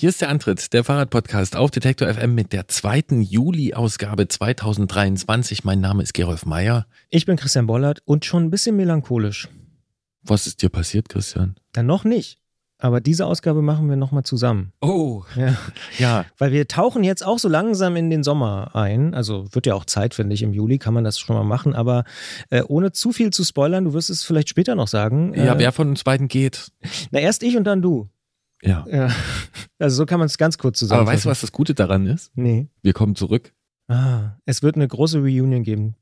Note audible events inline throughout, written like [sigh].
Hier ist der Antritt, der Fahrradpodcast auf Detektor FM mit der zweiten Juli-Ausgabe 2023. Mein Name ist Gerolf Meyer. Ich bin Christian Bollert und schon ein bisschen melancholisch. Was ist dir passiert, Christian? Dann noch nicht. Aber diese Ausgabe machen wir nochmal zusammen. Oh. Ja. Ja. Weil wir tauchen jetzt auch so langsam in den Sommer ein. Also wird ja auch Zeit, finde ich. Im Juli kann man das schon mal machen. Aber äh, ohne zu viel zu spoilern, du wirst es vielleicht später noch sagen. Ja, äh, wer von uns beiden geht? Na, erst ich und dann du. Ja. Ja. [laughs] Also so kann man es ganz kurz Aber zusammenfassen. weißt du, was das Gute daran ist? Nee. Wir kommen zurück. Ah, es wird eine große Reunion geben.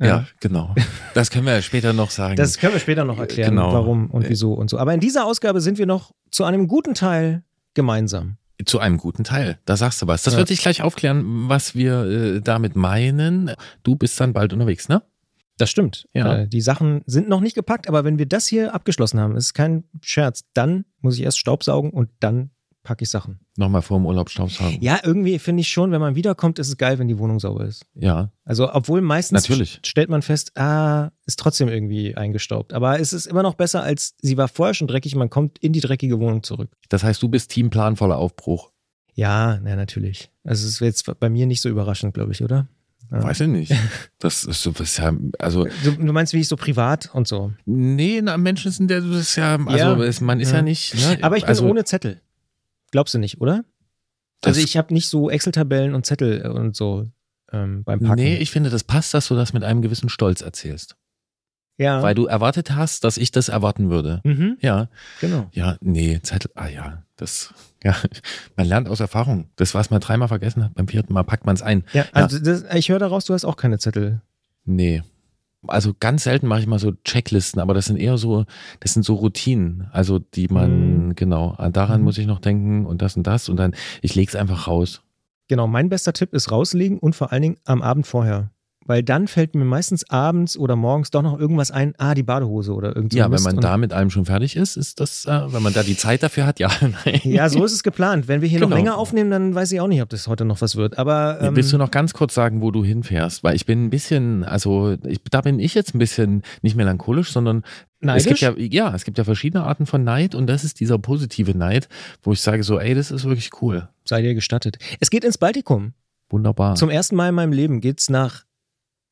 Ja, genau. Das können wir ja später noch sagen. Das können wir später noch erklären, Genau. warum und wieso und so. Aber in dieser Ausgabe sind wir noch zu einem guten Teil gemeinsam. Zu einem guten Teil. Da sagst du was. Das Ja. wird sich gleich aufklären, was wir äh, damit meinen. Du bist dann bald unterwegs, ne? Das stimmt. Ja. Äh, die Sachen sind noch nicht gepackt, aber wenn wir das hier abgeschlossen haben, ist kein Scherz, dann muss ich erst Staubsaugen und dann packe ich Sachen. Nochmal vor dem Urlaub Staubsaugen. Ja, irgendwie finde ich schon, wenn man wiederkommt, ist es geil, wenn die Wohnung sauber ist. Ja. Also, obwohl meistens Natürlich. st- stellt man fest, ah, ist trotzdem irgendwie eingestaubt. Aber es ist immer noch besser, als sie war vorher schon dreckig, man kommt in die dreckige Wohnung zurück. Das heißt, du bist Teamplan voller Aufbruch. Ja, na, natürlich. Also, es ist jetzt bei mir nicht so überraschend, glaube ich, oder? Ja. Weiß ich nicht. [laughs] Das ist so, das ist ja, also, Du, du meinst, wie ich so privat und so. nee, na, Menschen sind ja, das ist ja, also, Ja. man ist ja, nicht, ne? Aber ich bin also, ohne Zettel. Glaubst du nicht, oder? Also ich habe nicht so Excel-Tabellen und Zettel und so ähm, beim Packen. Nee, ich finde, das passt, dass du das mit einem gewissen Stolz erzählst. Ja. Weil du erwartet hast, dass ich das erwarten würde. mhm, Ja, genau. ja, nee, Zettel, ah ja, das, ja, [laughs] man lernt aus Erfahrung. Das, was man dreimal vergessen hat, beim vierten Mal packt man es ein. Ja, also Das, ich höre daraus, du hast auch keine Zettel. Nee. Also ganz selten mache ich mal so Checklisten, aber das sind eher so, das sind so Routinen, also die man, genau, daran Mhm. muss ich noch denken und das und das und dann, ich lege es einfach raus. Genau, mein bester Tipp ist rauslegen und vor allen Dingen am Abend vorher. Weil dann fällt mir meistens abends oder morgens doch noch irgendwas ein, ah, die Badehose oder irgend so Ja, wenn man da mit allem schon fertig ist, ist das, äh, wenn man da die Zeit dafür hat, ja, [laughs] nein. Ja, so ist es geplant. Wenn wir hier Genau. noch länger aufnehmen, dann weiß ich auch nicht, ob das heute noch was wird. Aber ähm, Willst du noch ganz kurz sagen, wo du hinfährst? Weil ich bin ein bisschen, also ich, da bin ich jetzt ein bisschen nicht melancholisch, sondern es gibt neidisch? ja, ja, es gibt ja verschiedene Arten von Neid und das ist dieser positive Neid, wo ich sage so, ey, das ist wirklich cool. sei dir gestattet. Es geht ins Baltikum. Wunderbar. Zum ersten Mal in meinem Leben geht's nach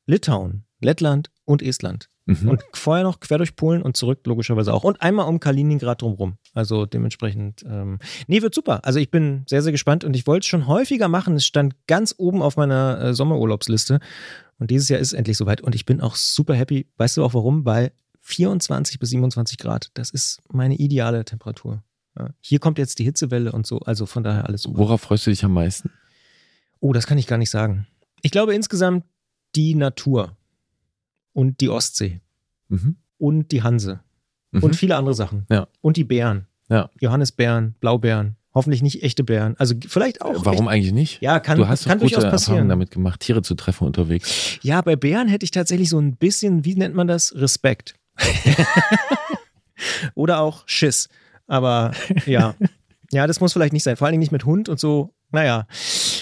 Litauen, Lettland und Estland. mhm. Und vorher noch quer durch Polen und zurück, logischerweise auch. Und einmal um Kaliningrad drumrum. Also dementsprechend, ähm, nee, wird super. Also ich bin sehr, sehr gespannt und ich wollte es schon häufiger machen. Es stand ganz oben auf meiner äh, Sommerurlaubsliste. Und dieses Jahr ist es endlich soweit. Und ich bin auch super happy. Weißt du auch warum? Weil 24 bis 27 Grad, das ist meine ideale Temperatur. Ja. Hier kommt jetzt die Hitzewelle und so. Also von daher alles super. Worauf freust du dich am meisten? Oh, das kann ich gar nicht sagen. Ich glaube insgesamt die Natur und die Ostsee Mhm. und die Hanse Mhm. und viele andere Sachen. Ja. Und die Beeren. Ja. Johannisbeeren, Blaubeeren. Hoffentlich nicht echte Beeren. Also vielleicht auch. Warum Echt, eigentlich nicht? ja, kann, du hast doch kann gute durchaus Erfahrungen passieren. damit gemacht, Tiere zu treffen unterwegs. Ja, bei Bären hätte ich tatsächlich so ein bisschen, wie nennt man das? Respekt. [laughs] Oder auch Schiss. Aber ja. Ja, das muss vielleicht nicht sein. Vor allen Dingen nicht mit Hund und so. Naja,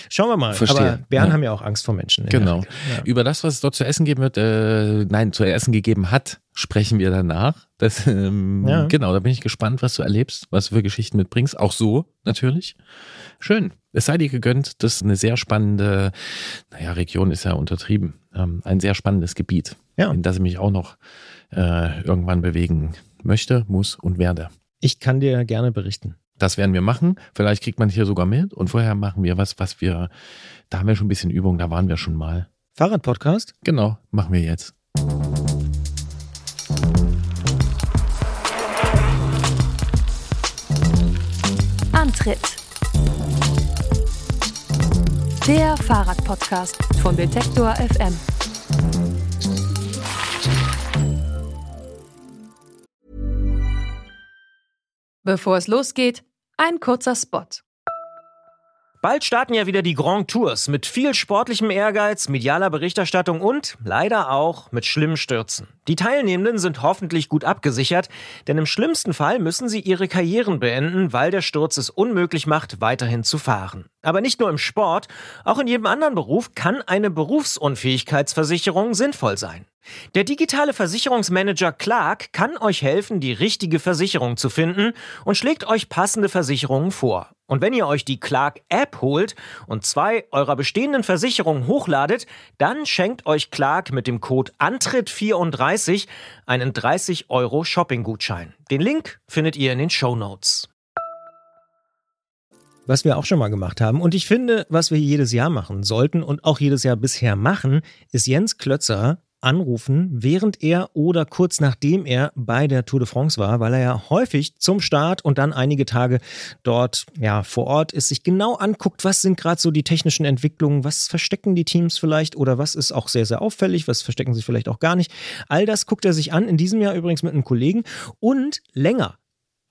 schauen wir mal. Verstehe. Aber Bären Ja. haben ja auch Angst vor Menschen. Genau. Ja. Über das, was es dort zu essen geben wird, äh, nein, zu essen gegeben hat, sprechen wir danach. Das, ähm, Ja. Genau, da bin ich gespannt, was du erlebst, was du für Geschichten mitbringst. Auch so, natürlich. Schön. Es sei dir gegönnt. Das ist eine sehr spannende, naja, Region ist ja untertrieben. Ähm, ein sehr spannendes Gebiet, Ja. in das ich mich auch noch äh, irgendwann bewegen möchte, muss und werde. Ich kann dir gerne berichten. Das werden wir machen. Vielleicht kriegt man hier sogar mit. Und vorher machen wir was, was wir, da haben wir schon ein bisschen Übung, da waren wir schon mal. Fahrradpodcast? Genau, machen wir jetzt. Antritt. Der Fahrradpodcast von Detektor FM. Bevor es losgeht, ein kurzer Spot. Bald starten ja wieder die Grand Tours mit viel sportlichem Ehrgeiz, medialer Berichterstattung und leider auch mit schlimmen Stürzen. Die Teilnehmenden sind hoffentlich gut abgesichert, denn im schlimmsten Fall müssen sie ihre Karrieren beenden, weil der Sturz es unmöglich macht, weiterhin zu fahren. Aber nicht nur im Sport, auch in jedem anderen Beruf kann eine Berufsunfähigkeitsversicherung sinnvoll sein. Der digitale Versicherungsmanager Clark kann euch helfen, die richtige Versicherung zu finden und schlägt euch passende Versicherungen vor. Und wenn ihr euch die Clark App holt und zwei eurer bestehenden Versicherungen hochladet, dann schenkt euch Clark mit dem Code Antritt34 einen 30 Euro Shopping-Gutschein. Den Link findet ihr in den Show Notes. Was wir auch schon mal gemacht haben und ich finde, was wir jedes Jahr machen sollten und auch jedes Jahr bisher machen, ist Jens Klötzer anrufen, während er oder kurz nachdem er bei der Tour de France war, weil er ja häufig zum Start und dann einige Tage dort ja vor Ort ist, sich genau anguckt, was sind gerade so die technischen Entwicklungen, was verstecken die Teams vielleicht oder was ist auch sehr sehr auffällig, was verstecken sie vielleicht auch gar nicht. All das guckt er sich an in diesem Jahr übrigens mit einem Kollegen und länger.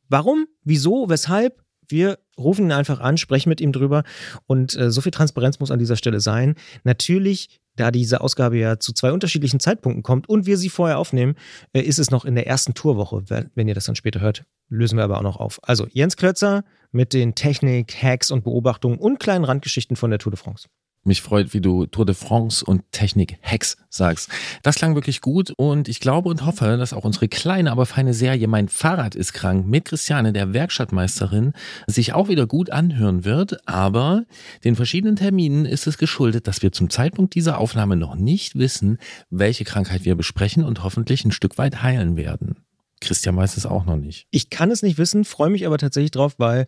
Warum? Wieso? Weshalb? Wir rufen ihn einfach an, sprechen mit ihm drüber und äh, so viel Transparenz muss an dieser Stelle sein. Natürlich da diese Ausgabe ja zu zwei unterschiedlichen Zeitpunkten kommt und wir sie vorher aufnehmen, äh, ist es noch in der ersten Tourwoche. Wenn ihr das dann später hört, lösen wir aber auch noch auf. Also Jens Klötzer mit den Technik, Hacks und Beobachtungen und kleinen Randgeschichten von der Tour de France. Mich freut, wie du Tour de France und Technik Hacks sagst. Das klang wirklich gut und ich glaube und hoffe, dass auch unsere kleine, aber feine Serie Mein Fahrrad ist krank mit Christiane, der Werkstattmeisterin, sich auch wieder gut anhören wird. Aber den verschiedenen Terminen ist es geschuldet, dass wir zum Zeitpunkt dieser Aufnahme noch nicht wissen, welche Krankheit wir besprechen und hoffentlich ein Stück weit heilen werden. Christian weiß es auch noch nicht. Ich kann es nicht wissen, freue mich aber tatsächlich drauf, weil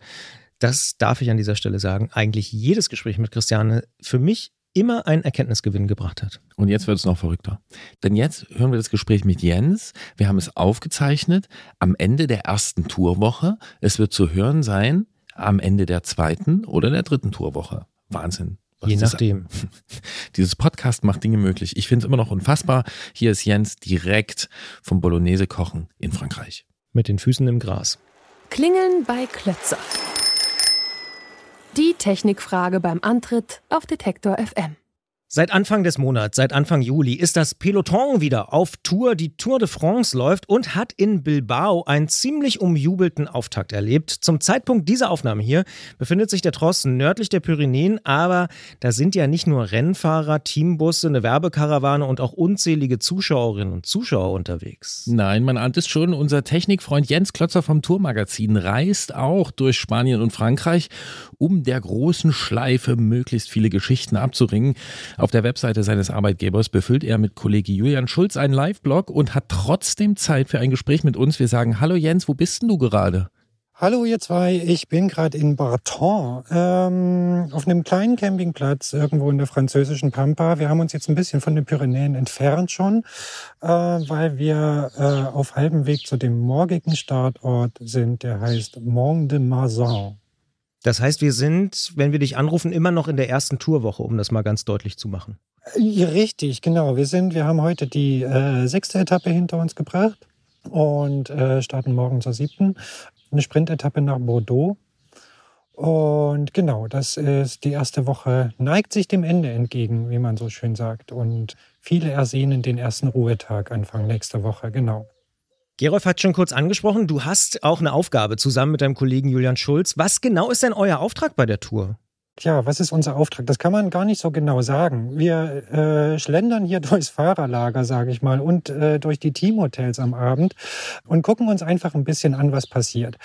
das darf ich an dieser Stelle sagen, eigentlich jedes Gespräch mit Christiane für mich immer einen Erkenntnisgewinn gebracht hat. Und jetzt wird es noch verrückter. Denn jetzt hören wir das Gespräch mit Jens. Wir haben es aufgezeichnet am Ende der ersten Tourwoche. Es wird zu hören sein am Ende der zweiten oder der dritten Tourwoche. Wahnsinn. Was Je nachdem. [laughs] Dieses Podcast macht Dinge möglich. Ich finde es immer noch unfassbar. Hier ist Jens direkt vom Bolognese kochen in Frankreich. Mit den Füßen im Gras. Klingeln bei Klötzer. Die Technikfrage beim Antritt auf Detektor FM. Seit Anfang des Monats, seit Anfang Juli, ist das Peloton wieder auf Tour. Die Tour de France läuft und hat in Bilbao einen ziemlich umjubelten Auftakt erlebt. Zum Zeitpunkt dieser Aufnahme hier befindet sich der Tross nördlich der Pyrenäen, aber da sind ja nicht nur Rennfahrer, Teambusse, eine Werbekarawane und auch unzählige Zuschauerinnen und Zuschauer unterwegs. Nein, man ahnt es schon, unser Technikfreund Jens Klötzer vom Tourmagazin reist auch durch Spanien und Frankreich, um der großen Schleife möglichst viele Geschichten abzuringen. Auf der Webseite seines Arbeitgebers befüllt er mit Kollege Julian Schulz einen Live-Blog und hat trotzdem Zeit für ein Gespräch mit uns. Wir sagen, hallo Jens, wo bist denn du gerade? Hallo ihr zwei, ich bin gerade in Barton ähm, auf einem kleinen Campingplatz irgendwo in der französischen Pampa. Wir haben uns jetzt ein bisschen von den Pyrenäen entfernt schon, äh, weil wir äh, auf halbem Weg zu dem morgigen Startort sind, der heißt Mont de Marsan. Das heißt, wir sind, wenn wir dich anrufen, immer noch in der ersten Tourwoche, um das mal ganz deutlich zu machen. Ja, richtig, genau. Wir sind, wir haben heute die äh, sechste Etappe hinter uns gebracht und äh, starten morgen zur siebten. Eine Sprintetappe nach Bordeaux. Und genau, das ist die erste Woche, neigt sich dem Ende entgegen, wie man so schön sagt. Und viele ersehnen den ersten Ruhetag Anfang nächster Woche, genau. Gerolf hat schon kurz angesprochen, du hast auch eine Aufgabe zusammen mit deinem Kollegen Julian Schulz. Was genau ist denn euer Auftrag bei der Tour? Tja, was ist unser Auftrag? Das kann man gar nicht so genau sagen. Wir äh, schlendern hier [laughs] durchs Fahrerlager, sage ich mal, und äh, durch die Teamhotels am Abend und gucken uns einfach ein bisschen an, was passiert.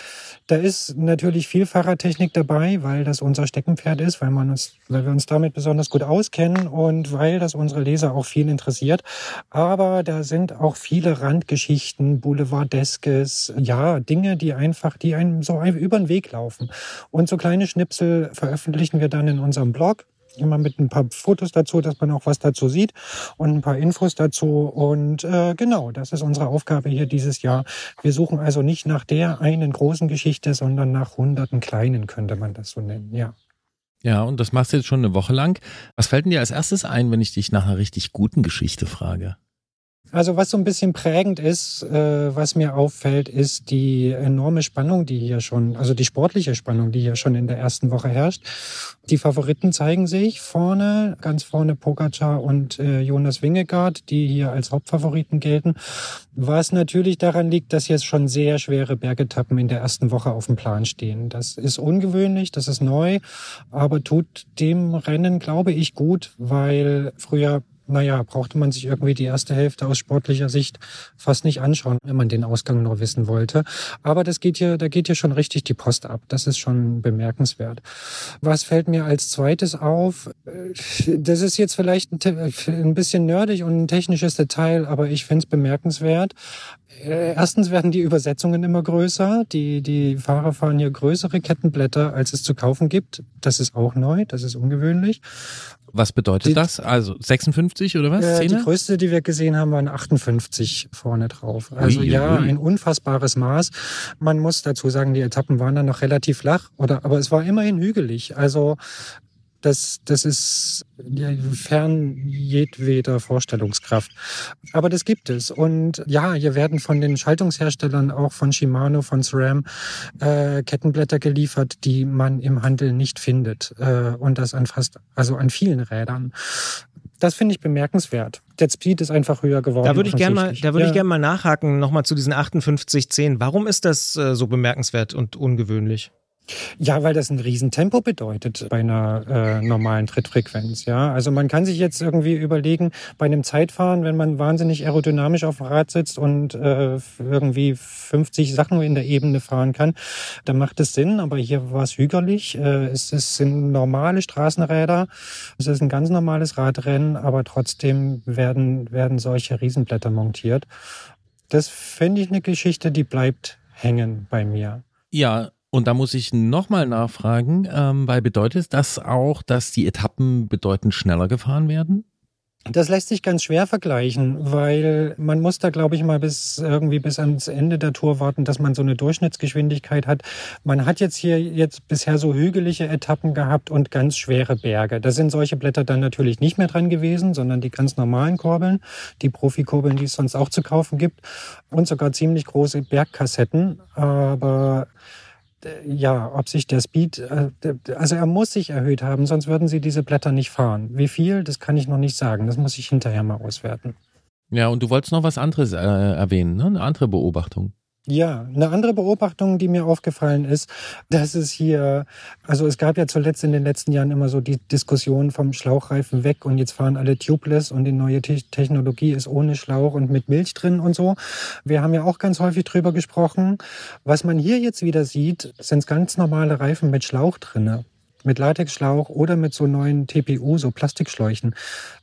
Da ist natürlich viel Fahrertechnik dabei, weil das unser Steckenpferd ist, weil, man uns, weil wir uns damit besonders gut auskennen und weil das unsere Leser auch viel interessiert. Aber da sind auch viele Randgeschichten, Boulevardeskes, ja, Dinge, die einfach, die einem so über den Weg laufen. Und so kleine Schnipsel veröffentlichen wir dann in unserem Blog. Immer mit ein paar Fotos dazu, dass man auch was dazu sieht und ein paar Infos dazu. Und äh, genau, das ist unsere Aufgabe hier dieses Jahr. Wir suchen also nicht nach der einen großen Geschichte, sondern nach hunderten kleinen, könnte man das so nennen, ja. Ja, und das machst du jetzt schon eine Woche lang. Was fällt denn dir als erstes ein, wenn ich dich nach einer richtig guten Geschichte frage? Also was so ein bisschen prägend ist, äh, was mir auffällt, ist die enorme Spannung, die hier schon, also die sportliche Spannung, die hier schon in der ersten Woche herrscht. Die Favoriten zeigen sich vorne, ganz vorne Pogacar und äh, Jonas Wingegaard, die hier als Hauptfavoriten gelten. Was natürlich daran liegt, dass jetzt schon sehr schwere Bergetappen in der ersten Woche auf dem Plan stehen. Das ist ungewöhnlich, das ist neu, aber tut dem Rennen, glaube ich, gut, weil früher naja, brauchte man sich irgendwie die erste Hälfte aus sportlicher Sicht fast nicht anschauen, wenn man den Ausgang nur wissen wollte. Aber das geht hier, da geht hier schon richtig die Post ab. Das ist schon bemerkenswert. Was fällt mir als zweites auf? Das ist jetzt vielleicht ein bisschen nerdig und ein technisches Detail, aber ich finde es bemerkenswert. Äh, erstens werden die Übersetzungen immer größer. Die, die Fahrer fahren hier größere Kettenblätter, als es zu kaufen gibt. Das ist auch neu, das ist ungewöhnlich. Was bedeutet die, das? Also 56 oder was? Äh, die größte, die wir gesehen haben, waren 58 vorne drauf. Also ui, ja, ui. ein unfassbares Maß. Man muss dazu sagen, die Etappen waren dann noch relativ flach, oder, aber es war immerhin hügelig. Also das, das ist fern jedweder Vorstellungskraft. Aber das gibt es. Und ja, hier werden von den Schaltungsherstellern, auch von Shimano, von SRAM, äh, Kettenblätter geliefert, die man im Handel nicht findet. Äh, und das an fast, also an vielen Rädern. Das finde ich bemerkenswert. Der Speed ist einfach höher geworden. Da würde ich gerne mal, da würde ja. ich gerne mal nachhaken, nochmal zu diesen 5810. Warum ist das äh, so bemerkenswert und ungewöhnlich? Ja, weil das ein Riesentempo bedeutet bei einer äh, normalen Trittfrequenz. Ja, also man kann sich jetzt irgendwie überlegen, bei einem Zeitfahren, wenn man wahnsinnig aerodynamisch auf dem Rad sitzt und äh, irgendwie 50 Sachen in der Ebene fahren kann, dann macht es Sinn. Aber hier war es hügerlich. Äh, es, es sind normale Straßenräder. Es ist ein ganz normales Radrennen, aber trotzdem werden, werden solche Riesenblätter montiert. Das finde ich eine Geschichte, die bleibt hängen bei mir. Ja, und da muss ich nochmal nachfragen, ähm, weil bedeutet das auch, dass die Etappen bedeutend schneller gefahren werden? Das lässt sich ganz schwer vergleichen, weil man muss da, glaube ich, mal bis irgendwie bis ans Ende der Tour warten, dass man so eine Durchschnittsgeschwindigkeit hat. Man hat jetzt hier jetzt bisher so hügelige Etappen gehabt und ganz schwere Berge. Da sind solche Blätter dann natürlich nicht mehr dran gewesen, sondern die ganz normalen Kurbeln, die Profikurbeln, die es sonst auch zu kaufen gibt und sogar ziemlich große Bergkassetten. Aber ja, ob sich der Speed, äh, also er muss sich erhöht haben, sonst würden sie diese Blätter nicht fahren. Wie viel, das kann ich noch nicht sagen. Das muss ich hinterher mal auswerten. Ja, und du wolltest noch was anderes äh, erwähnen, ne? eine andere Beobachtung. Ja, eine andere Beobachtung, die mir aufgefallen ist, dass es hier, also es gab ja zuletzt in den letzten Jahren immer so die Diskussion vom Schlauchreifen weg und jetzt fahren alle tubeless und die neue Technologie ist ohne Schlauch und mit Milch drin und so. Wir haben ja auch ganz häufig drüber gesprochen. Was man hier jetzt wieder sieht, sind ganz normale Reifen mit Schlauch drinne mit Latexschlauch oder mit so neuen TPU, so Plastikschläuchen,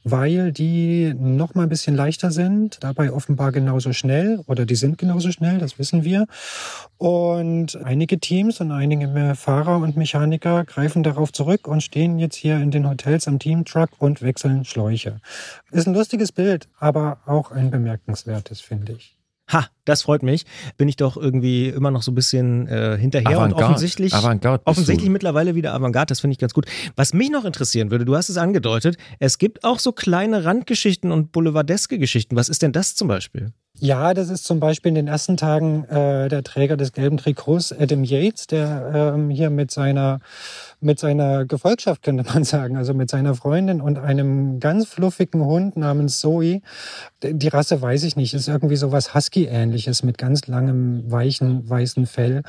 weil die noch mal ein bisschen leichter sind, dabei offenbar genauso schnell oder die sind genauso schnell, das wissen wir. Und einige Teams und einige Fahrer und Mechaniker greifen darauf zurück und stehen jetzt hier in den Hotels am Teamtruck und wechseln Schläuche. Ist ein lustiges Bild, aber auch ein bemerkenswertes, finde ich. Ha, das freut mich. Bin ich doch irgendwie immer noch so ein bisschen äh, hinterher Avantgarde. und offensichtlich, Avantgarde offensichtlich mittlerweile wieder Avantgarde. Das finde ich ganz gut. Was mich noch interessieren würde, du hast es angedeutet, es gibt auch so kleine Randgeschichten und boulevardeske Geschichten. Was ist denn das zum Beispiel? Ja, das ist zum Beispiel in den ersten Tagen äh, der Träger des gelben Trikots, Adam Yates, der ähm, hier mit seiner mit seiner Gefolgschaft, könnte man sagen, also mit seiner Freundin und einem ganz fluffigen Hund namens Zoe. Die Rasse weiß ich nicht, ist irgendwie so was Husky-ähnliches mit ganz langem, weichen, weißen Fell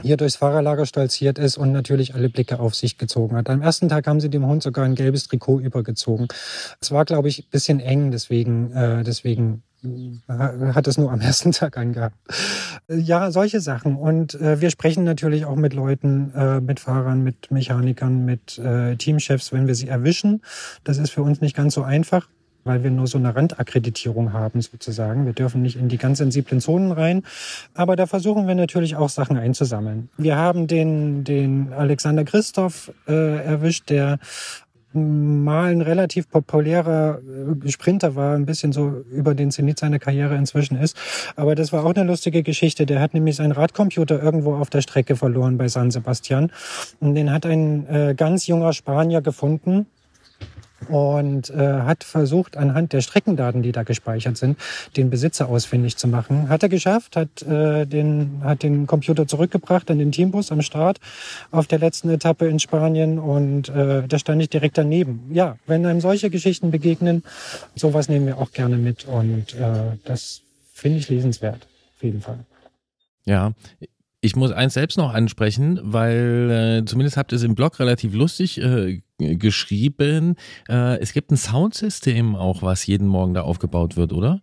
hier durchs Fahrerlager stolziert ist und natürlich alle Blicke auf sich gezogen hat. Am ersten Tag haben sie dem Hund sogar ein gelbes Trikot übergezogen. Es war, glaube ich, bisschen eng, deswegen, äh, deswegen hat es nur am ersten Tag angehabt. Ja, solche Sachen. Und äh, wir sprechen natürlich auch mit Leuten, äh, mit Fahrern, mit Mechanikern, mit äh, Teamchefs, wenn wir sie erwischen. Das ist für uns nicht ganz so einfach weil wir nur so eine Randakkreditierung haben sozusagen. Wir dürfen nicht in die ganz sensiblen Zonen rein. Aber da versuchen wir natürlich auch Sachen einzusammeln. Wir haben den, den Alexander Christoph äh, erwischt, der mal ein relativ populärer äh, Sprinter war, ein bisschen so über den Zenit seiner Karriere inzwischen ist. Aber das war auch eine lustige Geschichte. Der hat nämlich seinen Radcomputer irgendwo auf der Strecke verloren bei San Sebastian. Und den hat ein äh, ganz junger Spanier gefunden und äh, hat versucht, anhand der Streckendaten, die da gespeichert sind, den Besitzer ausfindig zu machen. Hat er geschafft, hat, äh, den, hat den Computer zurückgebracht an den Teambus am Start auf der letzten Etappe in Spanien und äh, da stand ich direkt daneben. Ja, wenn einem solche Geschichten begegnen, sowas nehmen wir auch gerne mit und äh, das finde ich lesenswert, auf jeden Fall. Ja, ich muss eins selbst noch ansprechen, weil äh, zumindest habt ihr es im Blog relativ lustig äh, geschrieben. Äh, es gibt ein Soundsystem auch, was jeden Morgen da aufgebaut wird, oder?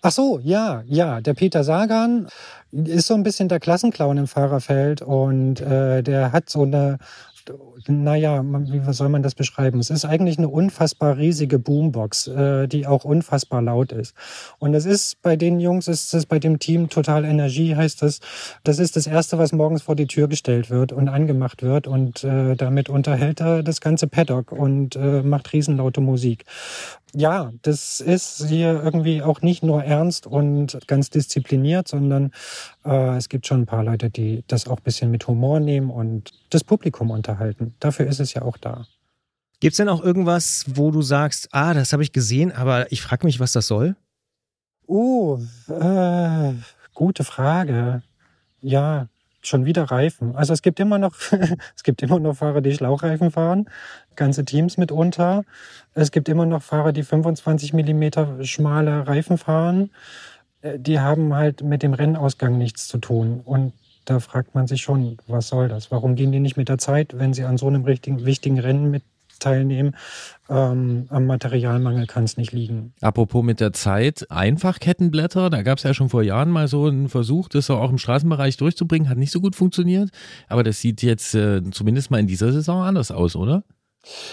Ach so, ja, ja. Der Peter Sagan ist so ein bisschen der Klassenclown im Fahrerfeld und äh, der hat so eine naja, wie soll man das beschreiben? Es ist eigentlich eine unfassbar riesige Boombox, äh, die auch unfassbar laut ist. Und es ist bei den Jungs, ist es bei dem Team total Energie, heißt das. Das ist das Erste, was morgens vor die Tür gestellt wird und angemacht wird. Und äh, damit unterhält er das ganze Paddock und äh, macht riesenlaute Musik ja, das ist hier irgendwie auch nicht nur ernst und ganz diszipliniert, sondern äh, es gibt schon ein paar Leute, die das auch ein bisschen mit Humor nehmen und das Publikum unterhalten. Dafür ist es ja auch da. Gibt es denn auch irgendwas, wo du sagst, ah, das habe ich gesehen, aber ich frage mich, was das soll? Oh, äh, gute Frage. Ja, schon wieder Reifen. Also es gibt immer noch, [laughs] es gibt immer noch Fahrer, die Schlauchreifen fahren, ganze Teams mitunter. Es gibt immer noch Fahrer, die 25 Millimeter schmale Reifen fahren. Äh, die haben halt mit dem Rennausgang nichts zu tun. Und da fragt man sich schon, was soll das? Warum gehen die nicht mit der Zeit, wenn sie an so einem richtigen, wichtigen Rennen mit teilnehmen. Ähm, am Materialmangel kann es nicht liegen. Apropos mit der Zeit, Einfachkettenblätter, da gab es ja schon vor Jahren mal so einen Versuch, das auch im Straßenbereich durchzubringen, hat nicht so gut funktioniert. Aber das sieht jetzt äh, zumindest mal in dieser Saison anders aus, oder?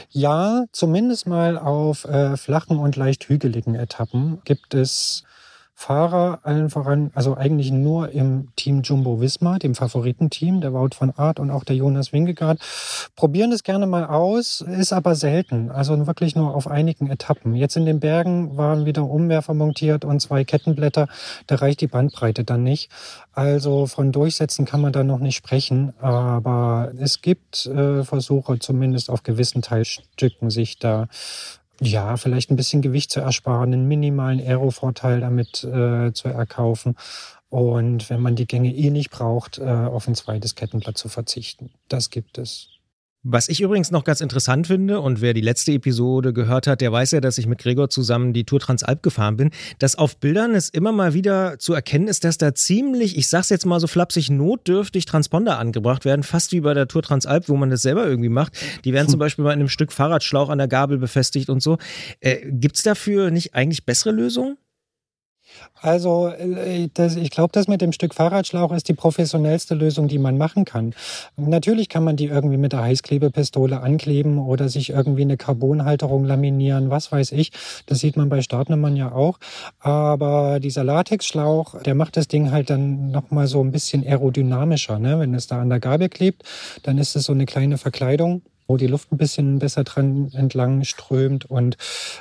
Ja, zumindest mal auf äh, flachen und leicht hügeligen Etappen gibt es Fahrer allen voran, also eigentlich nur im Team Jumbo Visma, dem Favoritenteam, der Wout von Art und auch der Jonas Wingegaard, probieren es gerne mal aus, ist aber selten, also wirklich nur auf einigen Etappen. Jetzt in den Bergen waren wieder Umwerfer montiert und zwei Kettenblätter, da reicht die Bandbreite dann nicht. Also von Durchsetzen kann man da noch nicht sprechen, aber es gibt äh, Versuche, zumindest auf gewissen Teilstücken sich da ja, vielleicht ein bisschen Gewicht zu ersparen, einen minimalen Aero-Vorteil damit äh, zu erkaufen. Und wenn man die Gänge eh nicht braucht, äh, auf ein zweites Kettenblatt zu verzichten. Das gibt es. Was ich übrigens noch ganz interessant finde, und wer die letzte Episode gehört hat, der weiß ja, dass ich mit Gregor zusammen die Tour Transalp gefahren bin, dass auf Bildern es immer mal wieder zu erkennen ist, dass da ziemlich, ich sag's jetzt mal so flapsig, notdürftig Transponder angebracht werden, fast wie bei der Tour Transalp, wo man das selber irgendwie macht. Die werden hm. zum Beispiel bei einem Stück Fahrradschlauch an der Gabel befestigt und so. Äh, gibt's dafür nicht eigentlich bessere Lösungen? Also äh, ich glaube, das mit dem Stück Fahrradschlauch ist die professionellste Lösung, die man machen kann. Natürlich kann man die irgendwie mit der Heißklebepistole ankleben oder sich irgendwie eine Carbonhalterung laminieren, was weiß ich. Das sieht man bei Startnummern ja auch. Aber dieser Latexschlauch, der macht das Ding halt dann nochmal so ein bisschen aerodynamischer. Ne? Wenn es da an der Gabel klebt, dann ist es so eine kleine Verkleidung wo die Luft ein bisschen besser dran entlang strömt. Und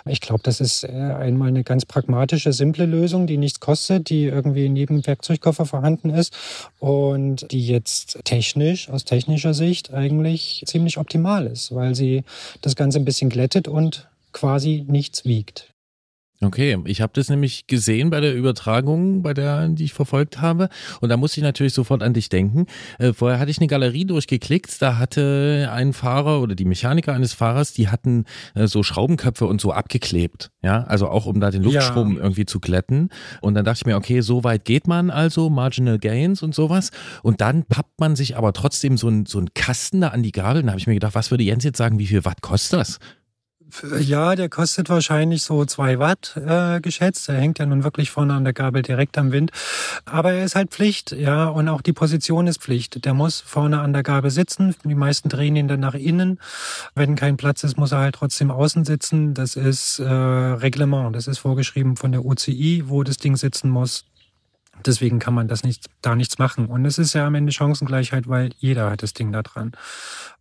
ich glaube, das ist äh, einmal eine ganz pragmatische, simple Lösung, die nichts kostet, die irgendwie in jedem Werkzeugkoffer vorhanden ist und die jetzt technisch, aus technischer Sicht eigentlich ziemlich optimal ist, weil sie das Ganze ein bisschen glättet und quasi nichts wiegt. Okay, ich habe das nämlich gesehen bei der Übertragung, bei der, die ich verfolgt habe. Und da musste ich natürlich sofort an dich denken. Äh, vorher hatte ich eine Galerie durchgeklickt, da hatte ein Fahrer oder die Mechaniker eines Fahrers, die hatten äh, so Schraubenköpfe und so abgeklebt. Ja, also auch um da den Luftstrom ja. irgendwie zu glätten. Und dann dachte ich mir, okay, so weit geht man also, Marginal Gains und sowas. Und dann pappt man sich aber trotzdem so ein, so ein Kasten da an die Gabel. Da habe ich mir gedacht, was würde Jens jetzt sagen, wie viel Watt kostet das? Ja, der kostet wahrscheinlich so zwei Watt äh, geschätzt. Er hängt ja nun wirklich vorne an der Gabel direkt am Wind. Aber er ist halt Pflicht, ja, und auch die Position ist Pflicht. Der muss vorne an der Gabel sitzen. Die meisten drehen ihn dann nach innen. Wenn kein Platz ist, muss er halt trotzdem außen sitzen. Das ist äh, Reglement. Das ist vorgeschrieben von der UCI, wo das Ding sitzen muss. Deswegen kann man das nicht, da nichts machen. Und es ist ja am Ende Chancengleichheit, weil jeder hat das Ding da dran.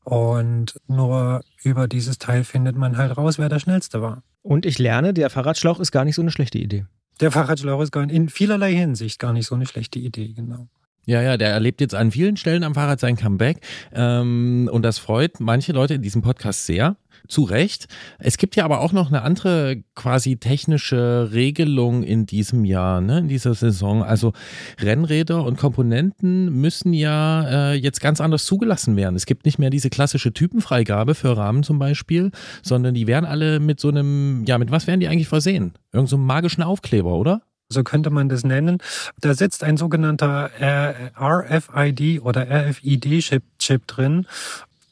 Und nur über dieses Teil findet man halt raus, wer der Schnellste war. Und ich lerne, der Fahrradschlauch ist gar nicht so eine schlechte Idee. Der Fahrradschlauch ist gar in vielerlei Hinsicht gar nicht so eine schlechte Idee, genau. Ja, ja, der erlebt jetzt an vielen Stellen am Fahrrad sein Comeback. Ähm, und das freut manche Leute in diesem Podcast sehr. Zu Recht. Es gibt ja aber auch noch eine andere quasi technische Regelung in diesem Jahr, ne, in dieser Saison. Also Rennräder und Komponenten müssen ja äh, jetzt ganz anders zugelassen werden. Es gibt nicht mehr diese klassische Typenfreigabe für Rahmen zum Beispiel, sondern die werden alle mit so einem, ja, mit was werden die eigentlich versehen? Irgend so einem magischen Aufkleber, oder? so könnte man das nennen. Da sitzt ein sogenannter RFID oder RFID-Chip Chip drin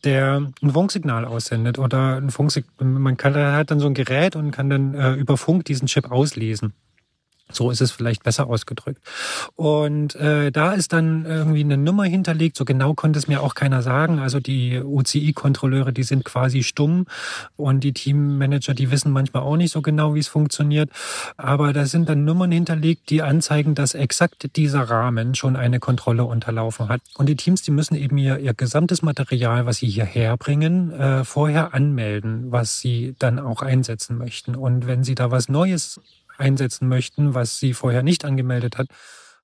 der ein Funksignal aussendet oder ein Funksignal, man kann, hat dann so ein Gerät und kann dann äh, über Funk diesen Chip auslesen. So ist es vielleicht besser ausgedrückt. Und äh, da ist dann irgendwie eine Nummer hinterlegt. So genau konnte es mir auch keiner sagen. Also die UCI-Kontrolleure, die sind quasi stumm und die Teammanager, die wissen manchmal auch nicht so genau, wie es funktioniert. Aber da sind dann Nummern hinterlegt, die anzeigen, dass exakt dieser Rahmen schon eine Kontrolle unterlaufen hat. Und die Teams, die müssen eben ihr, ihr gesamtes Material, was sie hierher bringen, äh, vorher anmelden, was sie dann auch einsetzen möchten. Und wenn sie da was Neues einsetzen möchten, was sie vorher nicht angemeldet hat,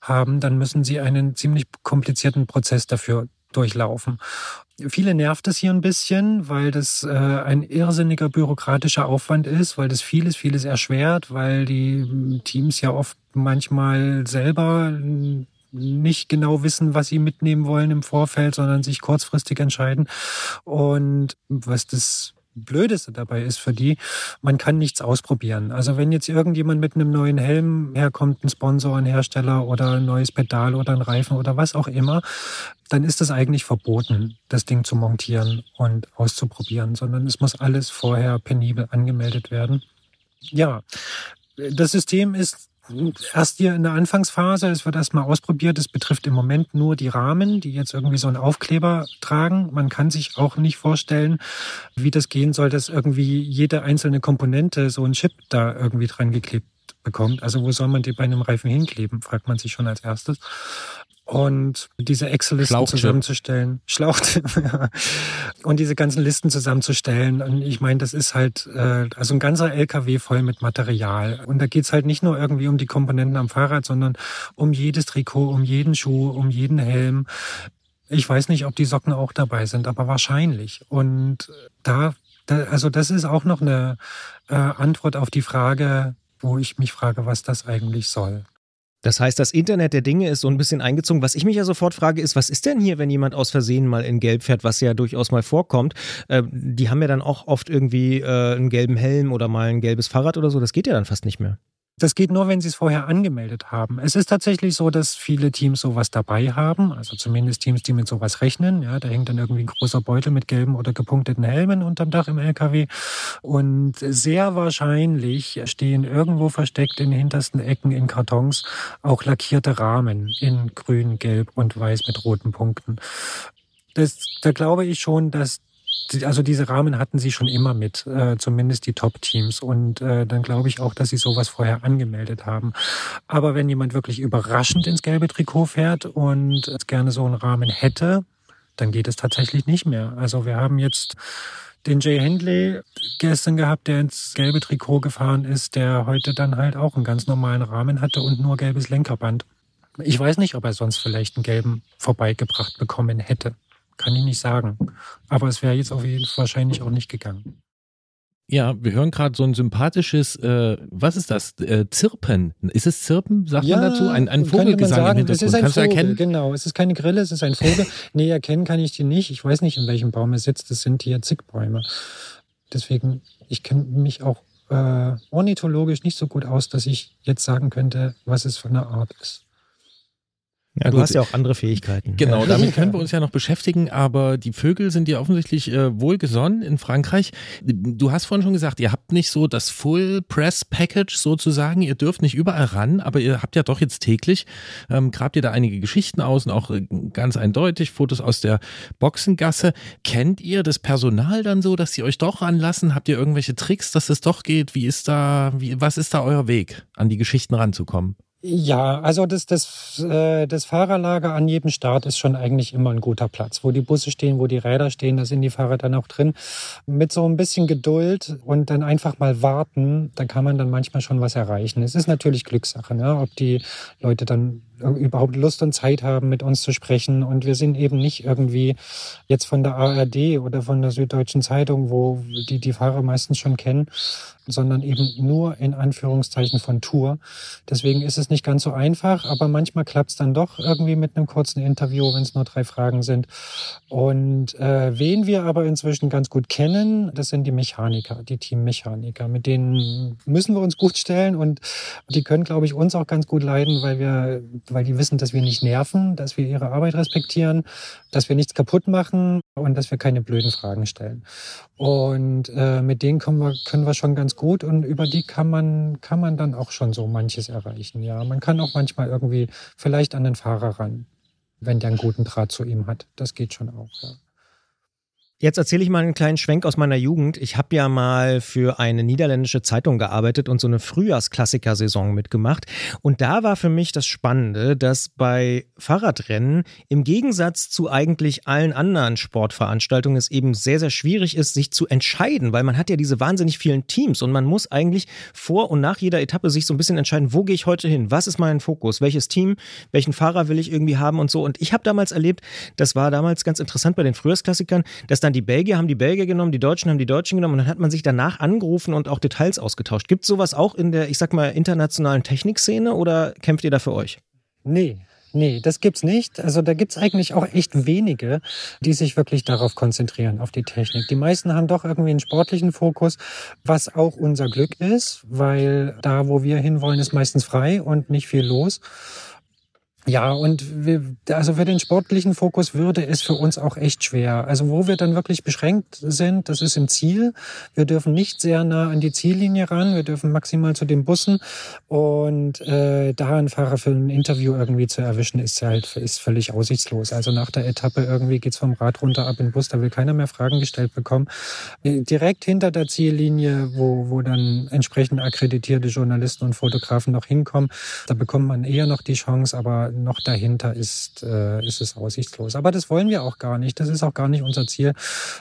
haben, dann müssen sie einen ziemlich komplizierten Prozess dafür durchlaufen. Viele nervt es hier ein bisschen, weil das äh, ein irrsinniger bürokratischer Aufwand ist, weil das vieles, vieles erschwert, weil die Teams ja oft manchmal selber nicht genau wissen, was sie mitnehmen wollen im Vorfeld, sondern sich kurzfristig entscheiden. Und was das Blödeste dabei ist für die, man kann nichts ausprobieren. Also wenn jetzt irgendjemand mit einem neuen Helm herkommt, ein Sponsor, ein Hersteller oder ein neues Pedal oder ein Reifen oder was auch immer, dann ist es eigentlich verboten, das Ding zu montieren und auszuprobieren, sondern es muss alles vorher penibel angemeldet werden. Ja, das System ist erst hier in der Anfangsphase, es wird erstmal ausprobiert, es betrifft im Moment nur die Rahmen, die jetzt irgendwie so einen Aufkleber tragen. Man kann sich auch nicht vorstellen, wie das gehen soll, dass irgendwie jede einzelne Komponente so einen Chip da irgendwie dran geklebt bekommt. Also wo soll man die bei einem Reifen hinkleben, fragt man sich schon als erstes und diese Excel-Listen zusammenzustellen. Schlauch [laughs] und diese ganzen Listen zusammenzustellen. Und ich meine, das ist halt äh, also ein ganzer LKW voll mit Material. Und da geht's halt nicht nur irgendwie um die Komponenten am Fahrrad, sondern um jedes Trikot, um jeden Schuh, um jeden Helm. Ich weiß nicht, ob die Socken auch dabei sind, aber wahrscheinlich. Und da, da also das ist auch noch eine äh, Antwort auf die Frage, wo ich mich frage, was das eigentlich soll. Das heißt, das Internet der Dinge ist so ein bisschen eingezogen. Was ich mich ja sofort frage, ist, was ist denn hier, wenn jemand aus Versehen mal in Gelb fährt, was ja durchaus mal vorkommt? Äh, die haben ja dann auch oft irgendwie äh, einen gelben Helm oder mal ein gelbes Fahrrad oder so. Das geht ja dann fast nicht mehr. Das geht nur, wenn Sie es vorher angemeldet haben. Es ist tatsächlich so, dass viele Teams sowas dabei haben, also zumindest Teams, die mit sowas rechnen. Ja, da hängt dann irgendwie ein großer Beutel mit gelben oder gepunkteten Helmen unterm Dach im LKW. Und sehr wahrscheinlich stehen irgendwo versteckt in den hintersten Ecken in Kartons auch lackierte Rahmen in grün, gelb und weiß mit roten Punkten. Das, da glaube ich schon, dass also diese Rahmen hatten sie schon immer mit, äh, zumindest die Top-Teams. Und äh, dann glaube ich auch, dass sie sowas vorher angemeldet haben. Aber wenn jemand wirklich überraschend ins gelbe Trikot fährt und gerne so einen Rahmen hätte, dann geht es tatsächlich nicht mehr. Also wir haben jetzt den Jay Hindley gestern gehabt, der ins gelbe Trikot gefahren ist, der heute dann halt auch einen ganz normalen Rahmen hatte und nur gelbes Lenkerband. Ich weiß nicht, ob er sonst vielleicht einen gelben vorbeigebracht bekommen hätte. Kann ich nicht sagen. Aber es wäre jetzt auf jeden Fall wahrscheinlich auch nicht gegangen. Ja, wir hören gerade so ein sympathisches, äh, was ist das? Äh, Zirpen. Ist es Zirpen, sagt ja, man dazu? Ein, ein Vogelgesang sagen, im Hintergrund. Es ist ein Kannst Vogel, du erkennen? Genau, es ist keine Grille, es ist ein Vogel. [laughs] nee, erkennen kann ich die nicht. Ich weiß nicht, in welchem Baum er sitzt. Das sind hier zig Bäume. Deswegen, ich kenne mich auch äh, ornithologisch nicht so gut aus, dass ich jetzt sagen könnte, was es für eine Art ist. Ja, du gut. hast ja auch andere Fähigkeiten. Genau, damit können [laughs] wir uns ja noch beschäftigen, aber die Vögel sind ja offensichtlich äh, wohlgesonnen in Frankreich. Du hast vorhin schon gesagt, ihr habt nicht so das Full Press Package sozusagen, ihr dürft nicht überall ran, aber ihr habt ja doch jetzt täglich, ähm, grabt ihr da einige Geschichten aus und auch äh, ganz eindeutig Fotos aus der Boxengasse. Kennt ihr das Personal dann so, dass sie euch doch ranlassen? Habt ihr irgendwelche Tricks, dass es doch geht? Wie ist da, wie, was ist da euer Weg, an die Geschichten ranzukommen? Ja, also das, das, äh, das Fahrerlager an jedem Start ist schon eigentlich immer ein guter Platz. Wo die Busse stehen, wo die Räder stehen, da sind die Fahrer dann auch drin. Mit so ein bisschen Geduld und dann einfach mal warten, da kann man dann manchmal schon was erreichen. Es ist natürlich Glückssache, ne? ob die Leute dann überhaupt Lust und Zeit haben, mit uns zu sprechen. Und wir sind eben nicht irgendwie jetzt von der ARD oder von der Süddeutschen Zeitung, wo die die Fahrer meistens schon kennen, sondern eben nur in Anführungszeichen von Tour. Deswegen ist es nicht ganz so einfach, aber manchmal klappt es dann doch irgendwie mit einem kurzen Interview, wenn es nur drei Fragen sind. Und äh, wen wir aber inzwischen ganz gut kennen, das sind die Mechaniker, die Teammechaniker. Mit denen müssen wir uns gut stellen und die können, glaube ich, uns auch ganz gut leiden, weil wir weil die wissen, dass wir nicht nerven, dass wir ihre Arbeit respektieren, dass wir nichts kaputt machen und dass wir keine blöden Fragen stellen. Und äh, mit denen können wir, können wir schon ganz gut und über die kann man, kann man dann auch schon so manches erreichen. Ja, man kann auch manchmal irgendwie vielleicht an den Fahrer ran, wenn der einen guten Draht zu ihm hat. Das geht schon auch. Ja. Jetzt erzähle ich mal einen kleinen Schwenk aus meiner Jugend. Ich habe ja mal für eine niederländische Zeitung gearbeitet und so eine Frühjahrsklassiker-Saison mitgemacht. Und da war für mich das Spannende, dass bei Fahrradrennen im Gegensatz zu eigentlich allen anderen Sportveranstaltungen es eben sehr, sehr schwierig ist, sich zu entscheiden, weil man hat ja diese wahnsinnig vielen Teams und man muss eigentlich vor und nach jeder Etappe sich so ein bisschen entscheiden, wo gehe ich heute hin? Was ist mein Fokus? Welches Team? Welchen Fahrer will ich irgendwie haben und so? Und ich habe damals erlebt, das war damals ganz interessant bei den Frühjahrsklassikern, dass dann dann die Belgier haben die Belgier genommen, die Deutschen haben die Deutschen genommen und dann hat man sich danach angerufen und auch Details ausgetauscht. Gibt es sowas auch in der, ich sag mal, internationalen Technikszene oder kämpft ihr da für euch? Nee, Nee, das gibt's nicht. Also da gibt's eigentlich auch echt wenige, die sich wirklich darauf konzentrieren, auf die Technik. Die meisten haben doch irgendwie einen sportlichen Fokus, was auch unser Glück ist, weil da, wo wir hinwollen, ist meistens frei und nicht viel los. Ja, und wir, also für den sportlichen Fokus würde es für uns auch echt schwer. Also wo wir dann wirklich beschränkt sind, das ist im Ziel. Wir dürfen nicht sehr nah an die Ziellinie ran. Wir dürfen maximal zu den Bussen. Und äh, da einen Fahrer für ein Interview irgendwie zu erwischen, ist halt ist völlig aussichtslos. Also nach der Etappe irgendwie geht's vom Rad runter ab in den Bus. Da will keiner mehr Fragen gestellt bekommen. Äh, direkt hinter der Ziellinie, wo, wo dann entsprechend akkreditierte Journalisten und Fotografen noch hinkommen, da bekommt man eher noch die Chance, aber noch dahinter ist, äh, ist es aussichtslos. Aber das wollen wir auch gar nicht. Das ist auch gar nicht unser Ziel.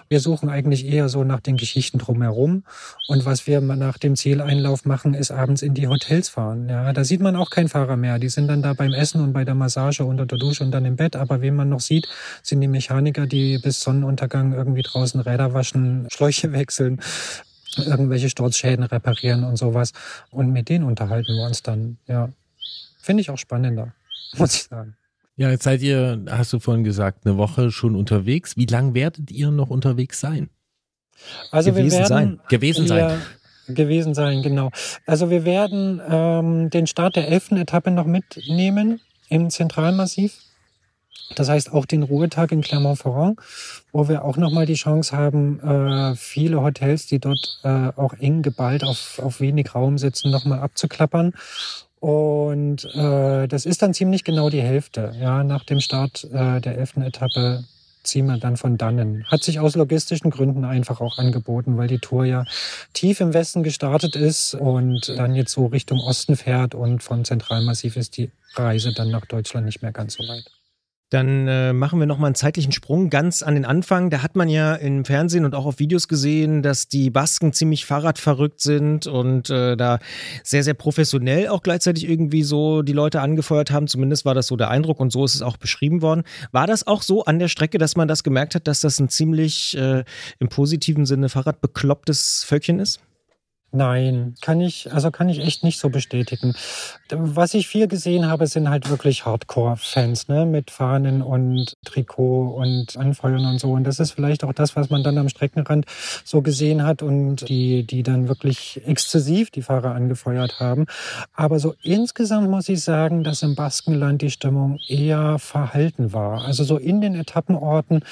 Wir suchen eigentlich eher so nach den Geschichten drumherum. Und was wir nach dem Zieleinlauf machen, ist abends in die Hotels fahren. Ja, da sieht man auch keinen Fahrer mehr. Die sind dann da beim Essen und bei der Massage unter der Dusche und dann im Bett. Aber wen man noch sieht, sind die Mechaniker, die bis Sonnenuntergang irgendwie draußen Räder waschen, [laughs] Schläuche wechseln irgendwelche Sturzschäden reparieren und sowas. Und mit denen unterhalten wir uns dann, ja. Finde ich auch spannender. [laughs] muss ich sagen. Ja, jetzt seid ihr, hast du vorhin gesagt, eine Woche schon unterwegs. Wie lange werdet ihr noch unterwegs sein? Also gewesen wir werden, sein. Gewesen sein. gewesen sein, genau. Also wir werden ähm, den Start der elften Etappe noch mitnehmen im Zentralmassiv. Das heißt auch den Ruhetag in Clermont-Ferrand, wo wir auch nochmal die Chance haben, äh, viele Hotels, die dort äh, auch eng geballt auf, auf wenig Raum sitzen, nochmal abzuklappern und äh, das ist dann ziemlich genau die Hälfte. Ja, nach dem Start äh, der elften Etappe ziehen wir dann von dannen. Hat sich aus logistischen Gründen einfach auch angeboten, weil die Tour ja tief im Westen gestartet ist und dann jetzt so Richtung Osten fährt und von Zentralmassiv ist die Reise dann nach Deutschland nicht mehr ganz so weit. Dann äh, machen wir nochmal einen zeitlichen Sprung ganz an den Anfang. Da hat man ja im Fernsehen und auch auf Videos gesehen, dass die Basken ziemlich Fahrradverrückt sind und äh, da sehr, sehr professionell auch gleichzeitig irgendwie so die Leute angefeuert haben. Zumindest war das so der Eindruck und so ist es auch beschrieben worden. War das auch so an der Strecke, dass man das gemerkt hat, dass das ein ziemlich äh, im positiven Sinne Fahrradbeklopptes Völkchen ist? Nein, kann ich, also kann ich echt nicht so bestätigen. Was ich viel gesehen habe, sind halt wirklich Hardcore-Fans, ne, mit Fahnen und Trikot und Anfeuern und so. Und das ist vielleicht auch das, was man dann am Streckenrand so gesehen hat und die, die dann wirklich exzessiv die Fahrer angefeuert haben. Aber so insgesamt muss ich sagen, dass im Baskenland die Stimmung eher verhalten war. Also so in den Etappenorten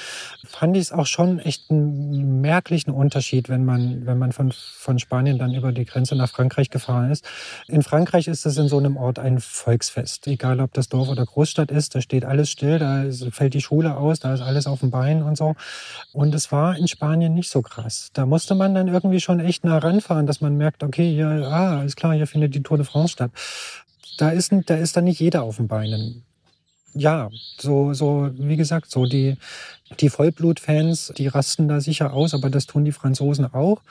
fand ich es auch schon echt einen merklichen Unterschied, wenn man, wenn man von, von Spanien dann dann über die Grenze nach Frankreich gefahren ist. In Frankreich ist es in so einem Ort ein Volksfest. Egal, ob das Dorf oder Großstadt ist, da steht alles still, da fällt die Schule aus, da ist alles auf dem Bein und so. Und es war in Spanien nicht so krass. Da musste man dann irgendwie schon echt nah ranfahren, dass man merkt, okay, hier, ah, ist klar, hier findet die Tour de France statt. Da ist, da ist dann nicht jeder auf den Beinen ja, so, so, wie gesagt, so die, die Vollblutfans, die rasten da sicher aus, aber das tun die Franzosen auch.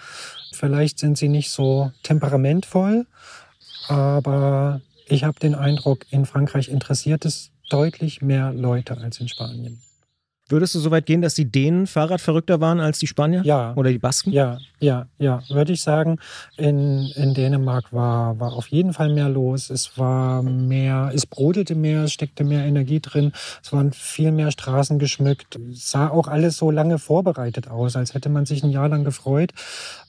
Vielleicht sind sie nicht so temperamentvoll, aber ich habe den Eindruck, in Frankreich interessiert es deutlich mehr Leute als in Spanien. Würdest du so weit gehen, dass die Dänen Fahrradverrückter waren als die Spanier? Ja. Oder die Basken? Ja, ja, ja, würde ich sagen. In, in Dänemark war, war auf jeden Fall mehr los. Es war mehr, es brodelte mehr, es steckte mehr Energie drin. Es waren viel mehr Straßen geschmückt. Es sah auch alles so lange vorbereitet aus, als hätte man sich ein Jahr lang gefreut.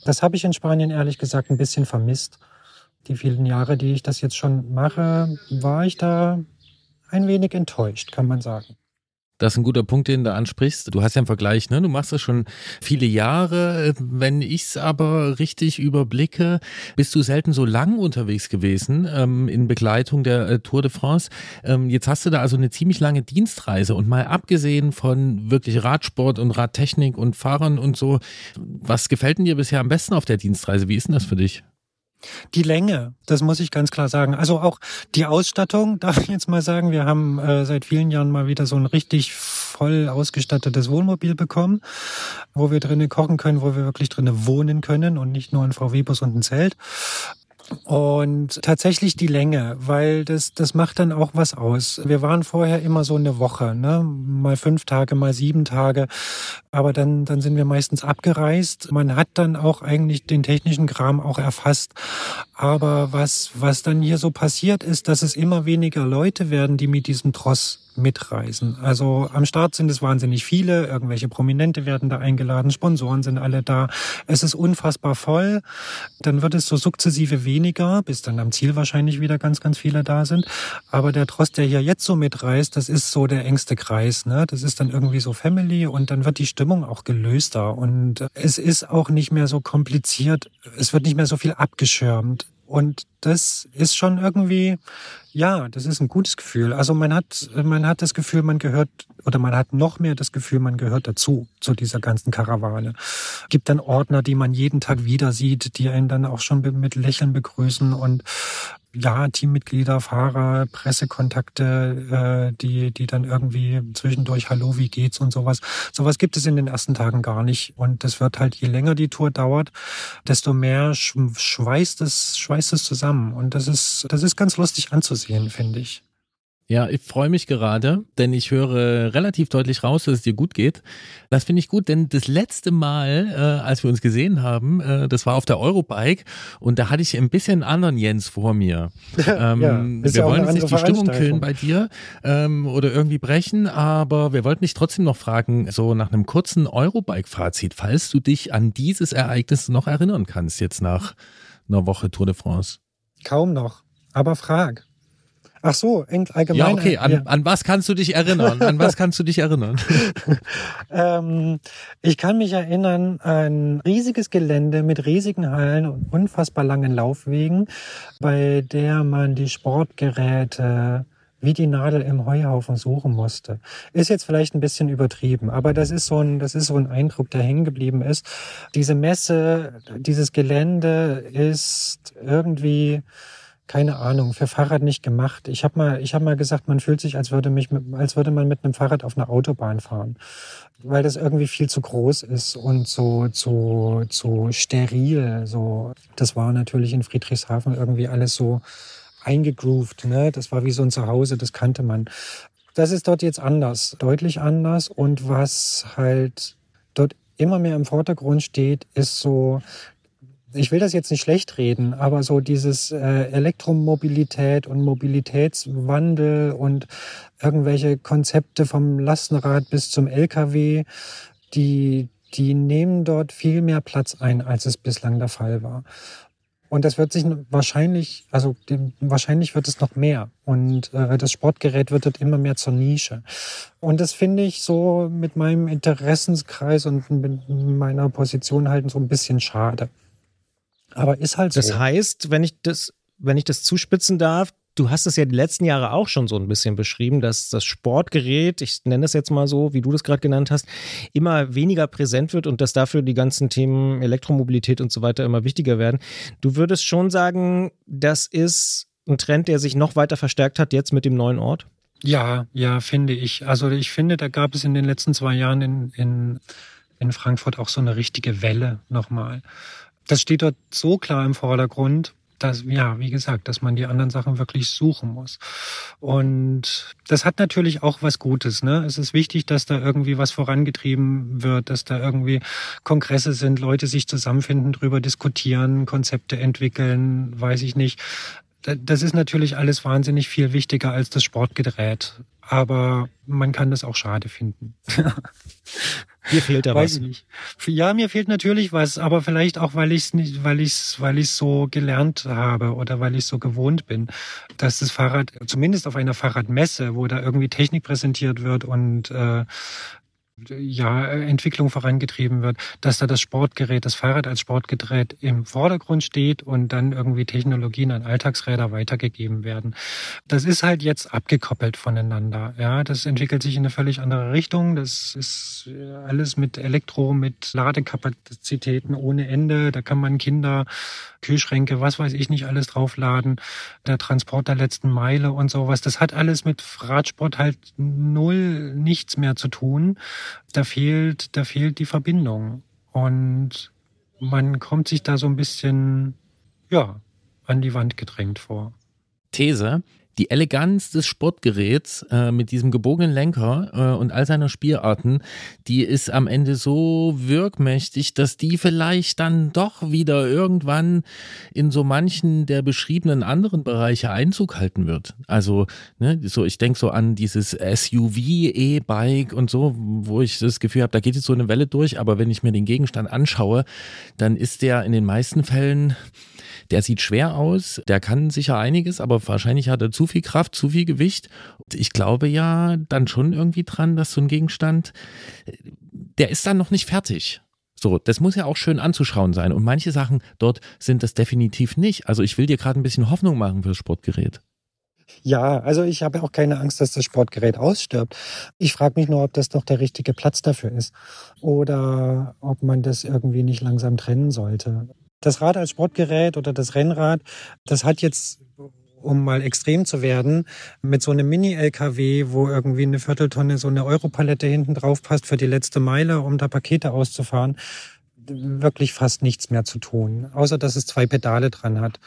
Das habe ich in Spanien ehrlich gesagt ein bisschen vermisst. Die vielen Jahre, die ich das jetzt schon mache, war ich da ein wenig enttäuscht, kann man sagen. Das ist ein guter Punkt, den du ansprichst. Du hast ja einen Vergleich, ne? Du machst das schon viele Jahre. Wenn ich es aber richtig überblicke, bist du selten so lang unterwegs gewesen ähm, in Begleitung der äh, Tour de France. Ähm, jetzt hast du da also eine ziemlich lange Dienstreise und mal abgesehen von wirklich Radsport und Radtechnik und Fahrern und so, was gefällt denn dir bisher am besten auf der Dienstreise? Wie ist denn das für dich? Die Länge, das muss ich ganz klar sagen. Also auch die Ausstattung, [laughs] darf ich jetzt mal sagen. Wir haben äh, seit vielen Jahren mal wieder so ein richtig voll ausgestattetes Wohnmobil bekommen, wo wir drinnen kochen können, wo wir wirklich drinnen wohnen können und nicht nur ein VW-Bus und ein Zelt. Und tatsächlich die Länge, weil das, das macht dann auch was aus. Wir waren vorher immer so eine Woche, ne? mal fünf Tage, mal sieben Tage. Aber dann, dann sind wir meistens abgereist. Man hat dann auch eigentlich den technischen Kram auch erfasst. Aber was, was dann hier so passiert ist, dass es immer weniger Leute werden, die mit diesem Tross mitreisen. Also am Start sind es wahnsinnig viele, irgendwelche Prominente werden da eingeladen, Sponsoren sind alle da. Es ist unfassbar voll. Dann wird es so sukzessive weniger, bis dann am Ziel wahrscheinlich wieder ganz, ganz viele da sind. Aber der Trost, der hier jetzt so mitreist, das ist so der engste Kreis. Ne? Das ist dann irgendwie so Family und dann wird die Stimmung auch gelöster und es ist auch nicht mehr so kompliziert. Es wird nicht mehr so viel abgeschirmt. Und das ist schon irgendwie, ja, das ist ein gutes Gefühl. Also man hat, man hat das Gefühl, man gehört, oder man hat noch mehr das Gefühl, man gehört dazu, zu dieser ganzen Karawane. Gibt dann Ordner, die man jeden Tag wieder sieht, die einen dann auch schon mit Lächeln begrüßen und ja, Teammitglieder, Fahrer, Pressekontakte, äh, die, die dann irgendwie zwischendurch Hallo, wie geht's und sowas. Sowas gibt es in den ersten Tagen gar nicht. Und das wird halt, je länger die Tour dauert, desto mehr schweißt es, schweißt es zusammen. Und das ist, das ist ganz lustig anzusehen, finde ich. Ja, ich freue mich gerade, denn ich höre relativ deutlich raus, dass es dir gut geht. Das finde ich gut, denn das letzte Mal, äh, als wir uns gesehen haben, äh, das war auf der Eurobike und da hatte ich ein bisschen anderen Jens vor mir. [laughs] Ähm, ja, wir wollen jetzt nicht die Stimmung killen bei dir ähm, oder irgendwie brechen, aber wir wollten dich trotzdem noch fragen, so nach einem kurzen Eurobike-Fazit, falls du dich an dieses Ereignis noch erinnern kannst, jetzt nach einer Woche Tour de France. Kaum noch, aber frag. Ach so, allgemein. Ja, okay. An, ja. an was kannst du dich erinnern? An was kannst du dich erinnern? [laughs] [laughs] ähm, ich kann mich erinnern an riesiges Gelände mit riesigen Hallen und unfassbar langen Laufwegen, bei der man die Sportgeräte wie die Nadel im Heuhaufen suchen musste. Ist jetzt vielleicht ein bisschen übertrieben, aber das ist so ein, das ist so ein Eindruck, der hängen geblieben ist. Diese Messe, dieses Gelände ist irgendwie keine Ahnung, für Fahrrad nicht gemacht. Ich habe mal, habe mal gesagt, man fühlt sich, als würde mich, mit, als würde man mit einem Fahrrad auf einer Autobahn fahren, weil das irgendwie viel zu groß ist und so zu zu steril. So, das war natürlich in Friedrichshafen irgendwie alles so eingegroovt. Ne, das war wie so ein Zuhause, das kannte man. Das ist dort jetzt anders, deutlich anders. Und was halt dort immer mehr im Vordergrund steht, ist so ich will das jetzt nicht schlecht reden, aber so dieses äh, Elektromobilität und Mobilitätswandel und irgendwelche Konzepte vom Lastenrad bis zum LKW, die, die nehmen dort viel mehr Platz ein, als es bislang der Fall war. Und das wird sich wahrscheinlich, also wahrscheinlich wird es noch mehr. Und äh, das Sportgerät wird dort immer mehr zur Nische. Und das finde ich so mit meinem Interessenskreis und mit meiner Position halt so ein bisschen schade. Aber ist halt so. Das heißt, wenn ich das, wenn ich das zuspitzen darf, du hast es ja die letzten Jahre auch schon so ein bisschen beschrieben, dass das Sportgerät, ich nenne es jetzt mal so, wie du das gerade genannt hast, immer weniger präsent wird und dass dafür die ganzen Themen Elektromobilität und so weiter immer wichtiger werden. Du würdest schon sagen, das ist ein Trend, der sich noch weiter verstärkt hat jetzt mit dem neuen Ort? Ja, ja, finde ich. Also ich finde, da gab es in den letzten zwei Jahren in, in, in Frankfurt auch so eine richtige Welle nochmal das steht dort so klar im Vordergrund, dass, ja, wie gesagt, dass man die anderen Sachen wirklich suchen muss. Und das hat natürlich auch was Gutes. Ne? Es ist wichtig, dass da irgendwie was vorangetrieben wird, dass da irgendwie Kongresse sind, Leute sich zusammenfinden, drüber diskutieren, Konzepte entwickeln, weiß ich nicht. Das ist natürlich alles wahnsinnig viel wichtiger als das Sportgerät. Aber man kann das auch schade finden. [laughs] Mir fehlt da Weiß was. ich nicht. Ja, mir fehlt natürlich was, aber vielleicht auch, weil ich es nicht, weil ich es, weil ich so gelernt habe oder weil ich so gewohnt bin, dass das Fahrrad, zumindest auf einer Fahrradmesse, wo da irgendwie Technik präsentiert wird und äh, ja, Entwicklung vorangetrieben wird, dass da das Sportgerät, das Fahrrad als Sportgerät im Vordergrund steht und dann irgendwie Technologien an Alltagsräder weitergegeben werden. Das ist halt jetzt abgekoppelt voneinander. Ja, das entwickelt sich in eine völlig andere Richtung. Das ist alles mit Elektro, mit Ladekapazitäten ohne Ende. Da kann man Kinder, Kühlschränke, was weiß ich nicht alles draufladen. Der Transport der letzten Meile und sowas. Das hat alles mit Radsport halt null nichts mehr zu tun da fehlt, da fehlt die Verbindung. Und man kommt sich da so ein bisschen, ja, an die Wand gedrängt vor. These. Die Eleganz des Sportgeräts äh, mit diesem gebogenen Lenker äh, und all seiner Spielarten, die ist am Ende so wirkmächtig, dass die vielleicht dann doch wieder irgendwann in so manchen der beschriebenen anderen Bereiche Einzug halten wird. Also, ne, so ich denke so an dieses SUV, E-Bike und so, wo ich das Gefühl habe, da geht jetzt so eine Welle durch, aber wenn ich mir den Gegenstand anschaue, dann ist der in den meisten Fällen der sieht schwer aus, der kann sicher einiges, aber wahrscheinlich hat er zu viel Kraft, zu viel Gewicht. Ich glaube ja dann schon irgendwie dran, dass so ein Gegenstand, der ist dann noch nicht fertig. So, das muss ja auch schön anzuschauen sein. Und manche Sachen dort sind das definitiv nicht. Also ich will dir gerade ein bisschen Hoffnung machen fürs Sportgerät. Ja, also ich habe auch keine Angst, dass das Sportgerät ausstirbt. Ich frage mich nur, ob das noch der richtige Platz dafür ist oder ob man das irgendwie nicht langsam trennen sollte. Das Rad als Sportgerät oder das Rennrad, das hat jetzt um mal extrem zu werden, mit so einem Mini-LKW, wo irgendwie eine Vierteltonne so eine Europalette hinten drauf passt für die letzte Meile, um da Pakete auszufahren, wirklich fast nichts mehr zu tun. Außer, dass es zwei Pedale dran hat.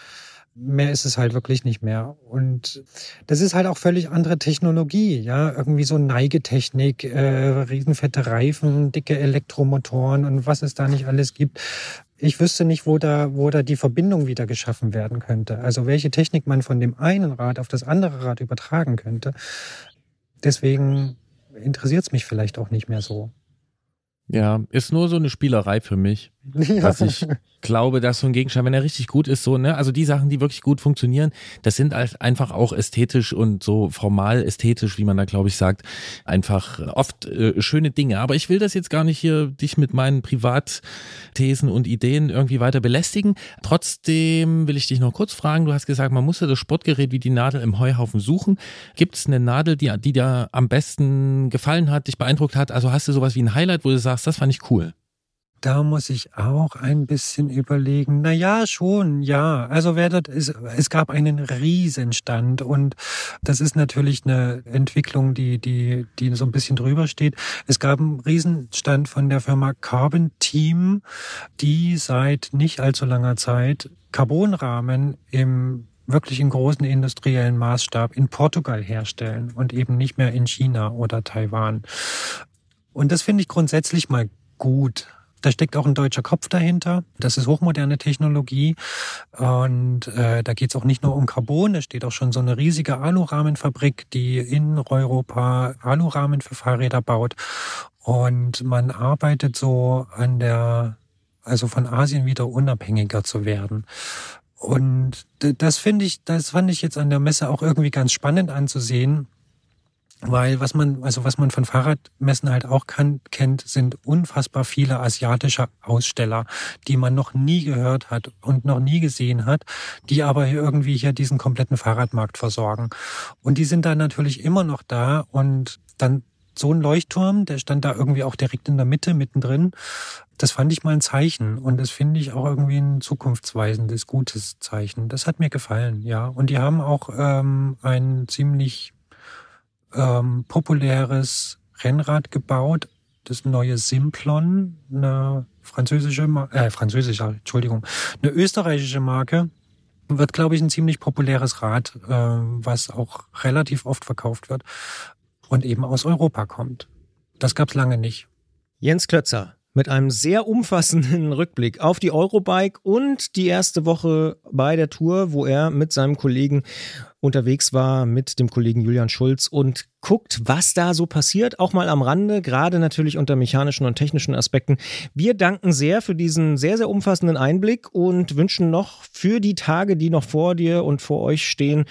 Mehr ist es halt wirklich nicht mehr. Und das ist halt auch völlig andere Technologie, ja. Irgendwie so Neigetechnik, äh, riesenfette Reifen, dicke Elektromotoren und was es da nicht alles gibt ich wüsste nicht, wo da, wo da die Verbindung wieder geschaffen werden könnte. Also welche Technik man von dem einen Rad auf das andere Rad übertragen könnte. Deswegen interessiert es mich vielleicht auch nicht mehr so. Ja, ist nur so eine Spielerei für mich. Ja. Dass ich glaube, dass so ein Gegenstand, wenn er richtig gut ist, so, ne, also die Sachen, die wirklich gut funktionieren, das sind halt einfach auch ästhetisch und so formal ästhetisch, wie man da, glaube ich, sagt, einfach oft äh, schöne Dinge. Aber ich will das jetzt gar nicht hier dich mit meinen Privatthesen und Ideen irgendwie weiter belästigen. Trotzdem will ich dich noch kurz fragen. Du hast gesagt, man musste das Sportgerät wie die Nadel im Heuhaufen suchen. Gibt es eine Nadel, die, die dir am besten gefallen hat, dich beeindruckt hat? Also hast du sowas wie ein Highlight, wo du sagst, das fand ich cool? Da muss ich auch ein bisschen überlegen. Na ja, schon, ja. Also wer das ist, es gab einen Riesenstand und das ist natürlich eine Entwicklung, die, die, die so ein bisschen drüber steht. Es gab einen Riesenstand von der Firma Carbon Team, die seit nicht allzu langer Zeit Carbonrahmen im wirklich in großen industriellen Maßstab in Portugal herstellen und eben nicht mehr in China oder Taiwan. Und das finde ich grundsätzlich mal gut. Da steckt auch ein deutscher Kopf dahinter. Das ist hochmoderne Technologie. Und äh, da geht es auch nicht nur um Carbon. Da steht auch schon so eine riesige Alurahmenfabrik, die in Europa Alurahmen für Fahrräder baut. Und man arbeitet so an der, also von Asien wieder unabhängiger zu werden. Und das finde ich, das fand ich jetzt an der Messe auch irgendwie ganz spannend anzusehen, weil was man, also was man von Fahrradmessen halt auch kann, kennt, sind unfassbar viele asiatische Aussteller, die man noch nie gehört hat und noch nie gesehen hat, die aber irgendwie hier diesen kompletten Fahrradmarkt versorgen. Und die sind da natürlich immer noch da und dann so ein Leuchtturm, der stand da irgendwie auch direkt in der Mitte, mittendrin. Das fand ich mal ein Zeichen und das finde ich auch irgendwie ein zukunftsweisendes, gutes Zeichen. Das hat mir gefallen, ja. Und die haben auch ähm, ein ziemlich ähm, populäres Rennrad gebaut, das neue Simplon, eine französische, äh, französische, Entschuldigung, eine österreichische Marke. Wird, glaube ich, ein ziemlich populäres Rad, äh, was auch relativ oft verkauft wird und eben aus Europa kommt. Das gab's lange nicht. Jens Klötzer mit einem sehr umfassenden [laughs] Rückblick auf die Eurobike und die erste Woche bei der Tour, wo er mit seinem Kollegen unterwegs war mit dem Kollegen Julian Schulz und guckt, was da so passiert, auch mal am Rande, gerade natürlich unter mechanischen und technischen Aspekten. Wir danken sehr für diesen sehr, sehr umfassenden Einblick und wünschen noch für die Tage, die noch vor dir und vor euch stehen,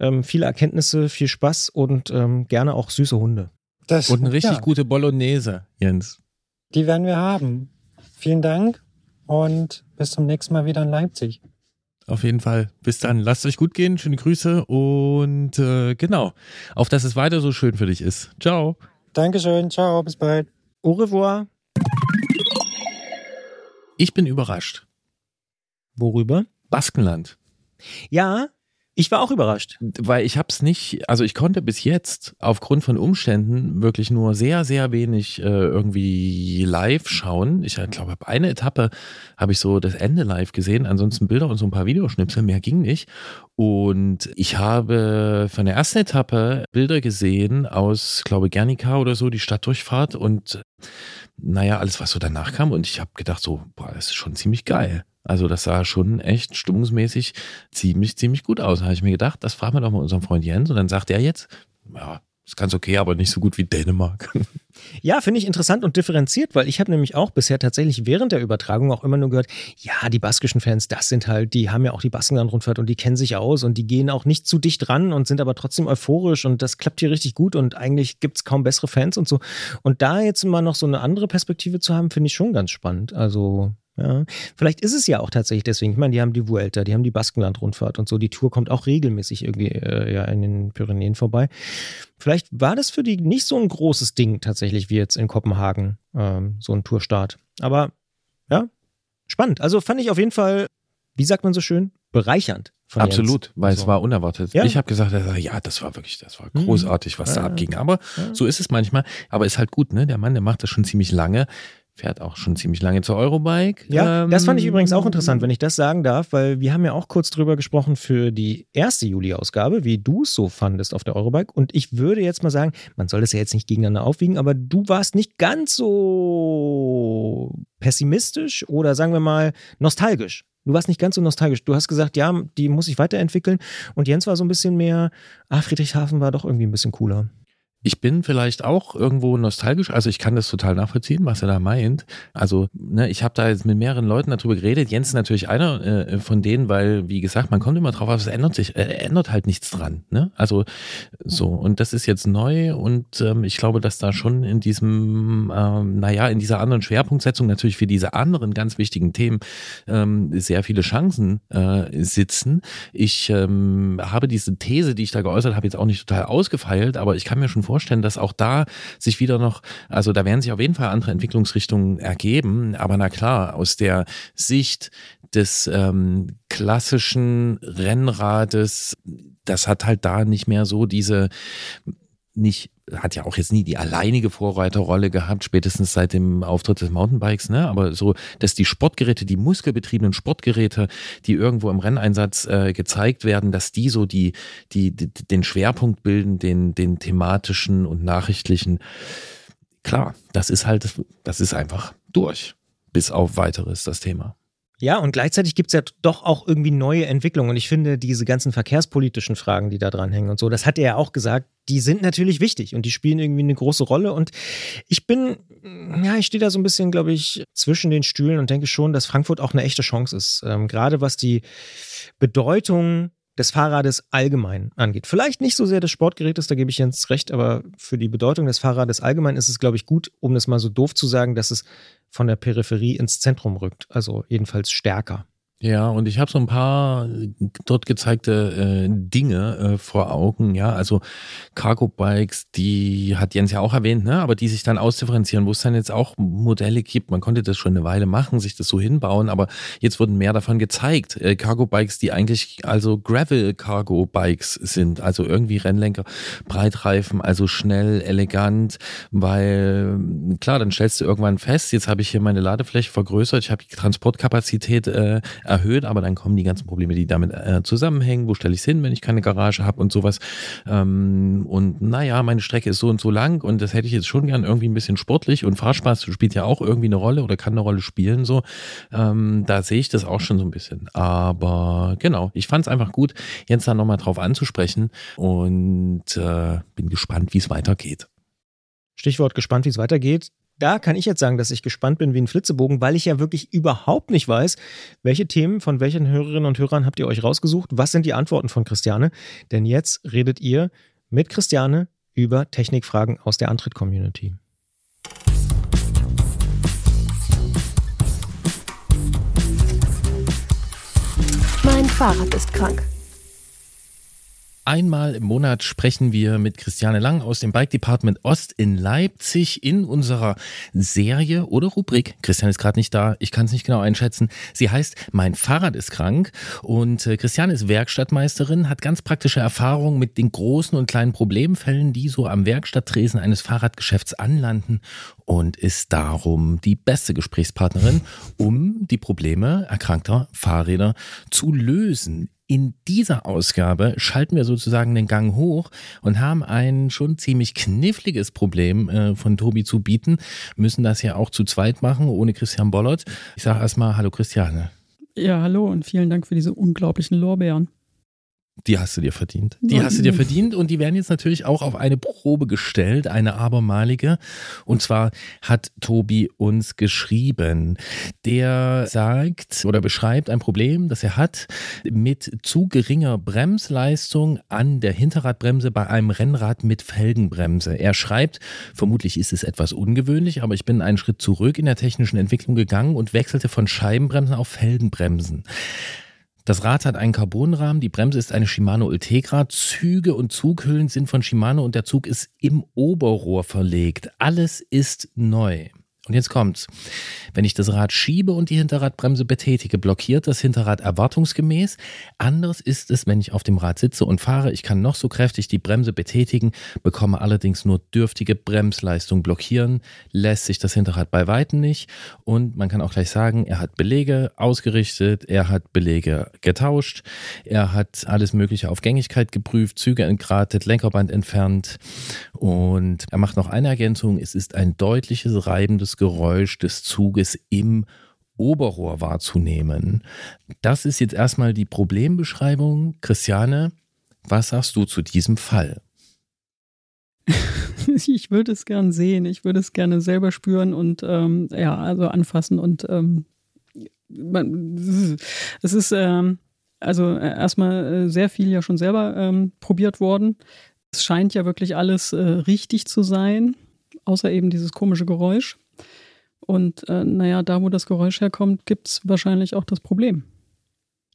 ähm, viele Erkenntnisse, viel Spaß und ähm, gerne auch süße Hunde. Das, und eine richtig ja. gute Bolognese, Jens. Die werden wir haben. Vielen Dank und bis zum nächsten Mal wieder in Leipzig. Auf jeden Fall. Bis dann. Lasst euch gut gehen. Schöne Grüße und äh, genau. Auf dass es weiter so schön für dich ist. Ciao. Dankeschön. Ciao. Bis bald. Au revoir. Ich bin überrascht. Worüber? Baskenland. Ja, ich war auch überrascht. Weil ich habe es nicht, also ich konnte bis jetzt aufgrund von Umständen wirklich nur sehr, sehr wenig äh, irgendwie live schauen. Ich glaube, eine Etappe habe ich so das Ende live gesehen, ansonsten Bilder und so ein paar Videoschnipsel, mehr ging nicht. Und ich habe von der ersten Etappe Bilder gesehen aus, glaube Gernika oder so, die Stadtdurchfahrt und naja, alles, was so danach kam. Und ich habe gedacht, so, boah, das ist schon ziemlich geil. Also das sah schon echt stimmungsmäßig ziemlich, ziemlich gut aus. Da habe ich mir gedacht, das fragen wir doch mal unseren Freund Jens. Und dann sagt er jetzt, ja, ist ganz okay, aber nicht so gut wie Dänemark. [laughs] Ja, finde ich interessant und differenziert, weil ich habe nämlich auch bisher tatsächlich während der Übertragung auch immer nur gehört, ja, die baskischen Fans, das sind halt, die haben ja auch die Baskenland-Rundfahrt und die kennen sich aus und die gehen auch nicht zu dicht ran und sind aber trotzdem euphorisch und das klappt hier richtig gut und eigentlich gibt es kaum bessere Fans und so. Und da jetzt mal noch so eine andere Perspektive zu haben, finde ich schon ganz spannend. Also ja. Vielleicht ist es ja auch tatsächlich deswegen. Ich meine, die haben die Vuelta, die haben die Baskenland-Rundfahrt und so. Die Tour kommt auch regelmäßig irgendwie äh, ja, in den Pyrenäen vorbei. Vielleicht war das für die nicht so ein großes Ding tatsächlich wie jetzt in Kopenhagen, ähm, so ein Tourstart. Aber ja, spannend. Also fand ich auf jeden Fall, wie sagt man so schön, bereichernd. Absolut, Jens. weil so. es war unerwartet. Ja. Ich habe gesagt, ja, das war wirklich, das war mhm. großartig, was ja, da abging. Aber ja. so ist es manchmal. Aber ist halt gut, ne? Der Mann, der macht das schon ziemlich lange fährt auch schon ziemlich lange zur Eurobike. Ja, ähm, das fand ich übrigens auch interessant, wenn ich das sagen darf, weil wir haben ja auch kurz drüber gesprochen für die erste Juli-Ausgabe, wie du es so fandest auf der Eurobike. Und ich würde jetzt mal sagen, man soll das ja jetzt nicht gegeneinander aufwiegen, aber du warst nicht ganz so pessimistisch oder sagen wir mal nostalgisch. Du warst nicht ganz so nostalgisch. Du hast gesagt, ja, die muss sich weiterentwickeln. Und Jens war so ein bisschen mehr, ah, Friedrichshafen war doch irgendwie ein bisschen cooler. Ich bin vielleicht auch irgendwo nostalgisch, also ich kann das total nachvollziehen, was er da meint. Also, ne, ich habe da jetzt mit mehreren Leuten darüber geredet. Jens ist natürlich einer äh, von denen, weil, wie gesagt, man kommt immer drauf, aber es ändert sich, äh, ändert halt nichts dran. Ne? Also so, und das ist jetzt neu und ähm, ich glaube, dass da schon in diesem, ähm, naja, in dieser anderen Schwerpunktsetzung natürlich für diese anderen ganz wichtigen Themen ähm, sehr viele Chancen äh, sitzen. Ich ähm, habe diese These, die ich da geäußert habe, jetzt auch nicht total ausgefeilt, aber ich kann mir schon vorstellen, dass auch da sich wieder noch, also da werden sich auf jeden Fall andere Entwicklungsrichtungen ergeben. Aber na klar, aus der Sicht des ähm, klassischen Rennrades, das hat halt da nicht mehr so diese nicht, hat ja auch jetzt nie die alleinige Vorreiterrolle gehabt, spätestens seit dem Auftritt des Mountainbikes, ne? Aber so, dass die Sportgeräte, die muskelbetriebenen Sportgeräte, die irgendwo im Renneinsatz äh, gezeigt werden, dass die so die, die, die, den Schwerpunkt bilden, den, den thematischen und nachrichtlichen. Klar, das ist halt, das ist einfach durch. Bis auf weiteres das Thema. Ja, und gleichzeitig gibt es ja doch auch irgendwie neue Entwicklungen. Und ich finde, diese ganzen verkehrspolitischen Fragen, die da dran hängen und so, das hat er ja auch gesagt, die sind natürlich wichtig und die spielen irgendwie eine große Rolle. Und ich bin, ja, ich stehe da so ein bisschen, glaube ich, zwischen den Stühlen und denke schon, dass Frankfurt auch eine echte Chance ist. Ähm, gerade was die Bedeutung des Fahrrades allgemein angeht. Vielleicht nicht so sehr des Sportgerätes, da gebe ich Jens recht, aber für die Bedeutung des Fahrrades allgemein ist es, glaube ich, gut, um das mal so doof zu sagen, dass es von der Peripherie ins Zentrum rückt. Also jedenfalls stärker. Ja, und ich habe so ein paar dort gezeigte äh, Dinge äh, vor Augen, ja, also Cargo-Bikes, die hat Jens ja auch erwähnt, ne, aber die sich dann ausdifferenzieren, wo es dann jetzt auch Modelle gibt, man konnte das schon eine Weile machen, sich das so hinbauen, aber jetzt wurden mehr davon gezeigt, äh, Cargo-Bikes, die eigentlich also Gravel-Cargo-Bikes sind, also irgendwie Rennlenker, Breitreifen, also schnell, elegant, weil klar, dann stellst du irgendwann fest, jetzt habe ich hier meine Ladefläche vergrößert, ich habe die Transportkapazität äh, erhöht, aber dann kommen die ganzen Probleme, die damit äh, zusammenhängen. Wo stelle ich es hin, wenn ich keine Garage habe und sowas. Ähm, und naja, meine Strecke ist so und so lang und das hätte ich jetzt schon gern irgendwie ein bisschen sportlich und Fahrspaß spielt ja auch irgendwie eine Rolle oder kann eine Rolle spielen. So, ähm, da sehe ich das auch schon so ein bisschen. Aber genau, ich fand es einfach gut, Jens da nochmal drauf anzusprechen und äh, bin gespannt, wie es weitergeht. Stichwort gespannt, wie es weitergeht. Da kann ich jetzt sagen, dass ich gespannt bin wie ein Flitzebogen, weil ich ja wirklich überhaupt nicht weiß, welche Themen von welchen Hörerinnen und Hörern habt ihr euch rausgesucht? Was sind die Antworten von Christiane? Denn jetzt redet ihr mit Christiane über Technikfragen aus der Antritt-Community. Mein Fahrrad ist krank. Einmal im Monat sprechen wir mit Christiane Lang aus dem Bike Department Ost in Leipzig in unserer Serie oder Rubrik. Christiane ist gerade nicht da, ich kann es nicht genau einschätzen. Sie heißt Mein Fahrrad ist krank und äh, Christiane ist Werkstattmeisterin, hat ganz praktische Erfahrungen mit den großen und kleinen Problemfällen, die so am Werkstatttresen eines Fahrradgeschäfts anlanden und ist darum die beste Gesprächspartnerin, um die Probleme erkrankter Fahrräder zu lösen. In dieser Ausgabe schalten wir sozusagen den Gang hoch und haben ein schon ziemlich kniffliges Problem äh, von Tobi zu bieten, müssen das ja auch zu zweit machen, ohne Christian Bollert. Ich sage erstmal Hallo Christiane. Ja, hallo und vielen Dank für diese unglaublichen Lorbeeren. Die hast du dir verdient. Die hast du dir verdient und die werden jetzt natürlich auch auf eine Probe gestellt, eine abermalige. Und zwar hat Tobi uns geschrieben. Der sagt oder beschreibt ein Problem, das er hat mit zu geringer Bremsleistung an der Hinterradbremse bei einem Rennrad mit Felgenbremse. Er schreibt, vermutlich ist es etwas ungewöhnlich, aber ich bin einen Schritt zurück in der technischen Entwicklung gegangen und wechselte von Scheibenbremsen auf Felgenbremsen. Das Rad hat einen Carbonrahmen, die Bremse ist eine Shimano Ultegra, Züge und Zughüllen sind von Shimano und der Zug ist im Oberrohr verlegt. Alles ist neu. Und jetzt kommt's. Wenn ich das Rad schiebe und die Hinterradbremse betätige, blockiert das Hinterrad erwartungsgemäß. Anders ist es, wenn ich auf dem Rad sitze und fahre. Ich kann noch so kräftig die Bremse betätigen, bekomme allerdings nur dürftige Bremsleistung. Blockieren lässt sich das Hinterrad bei Weitem nicht. Und man kann auch gleich sagen, er hat Belege ausgerichtet, er hat Belege getauscht, er hat alles Mögliche auf Gängigkeit geprüft, Züge entgratet, Lenkerband entfernt. Und er macht noch eine Ergänzung. Es ist ein deutliches reibendes Geräusch des Zuges im Oberrohr wahrzunehmen. Das ist jetzt erstmal die Problembeschreibung. Christiane, was sagst du zu diesem Fall? [laughs] ich würde es gern sehen, ich würde es gerne selber spüren und ähm, ja, also anfassen und ähm, es ist ähm, also erstmal äh, sehr viel ja schon selber ähm, probiert worden. Es scheint ja wirklich alles äh, richtig zu sein, außer eben dieses komische Geräusch. Und äh, naja, da wo das Geräusch herkommt, gibt es wahrscheinlich auch das Problem.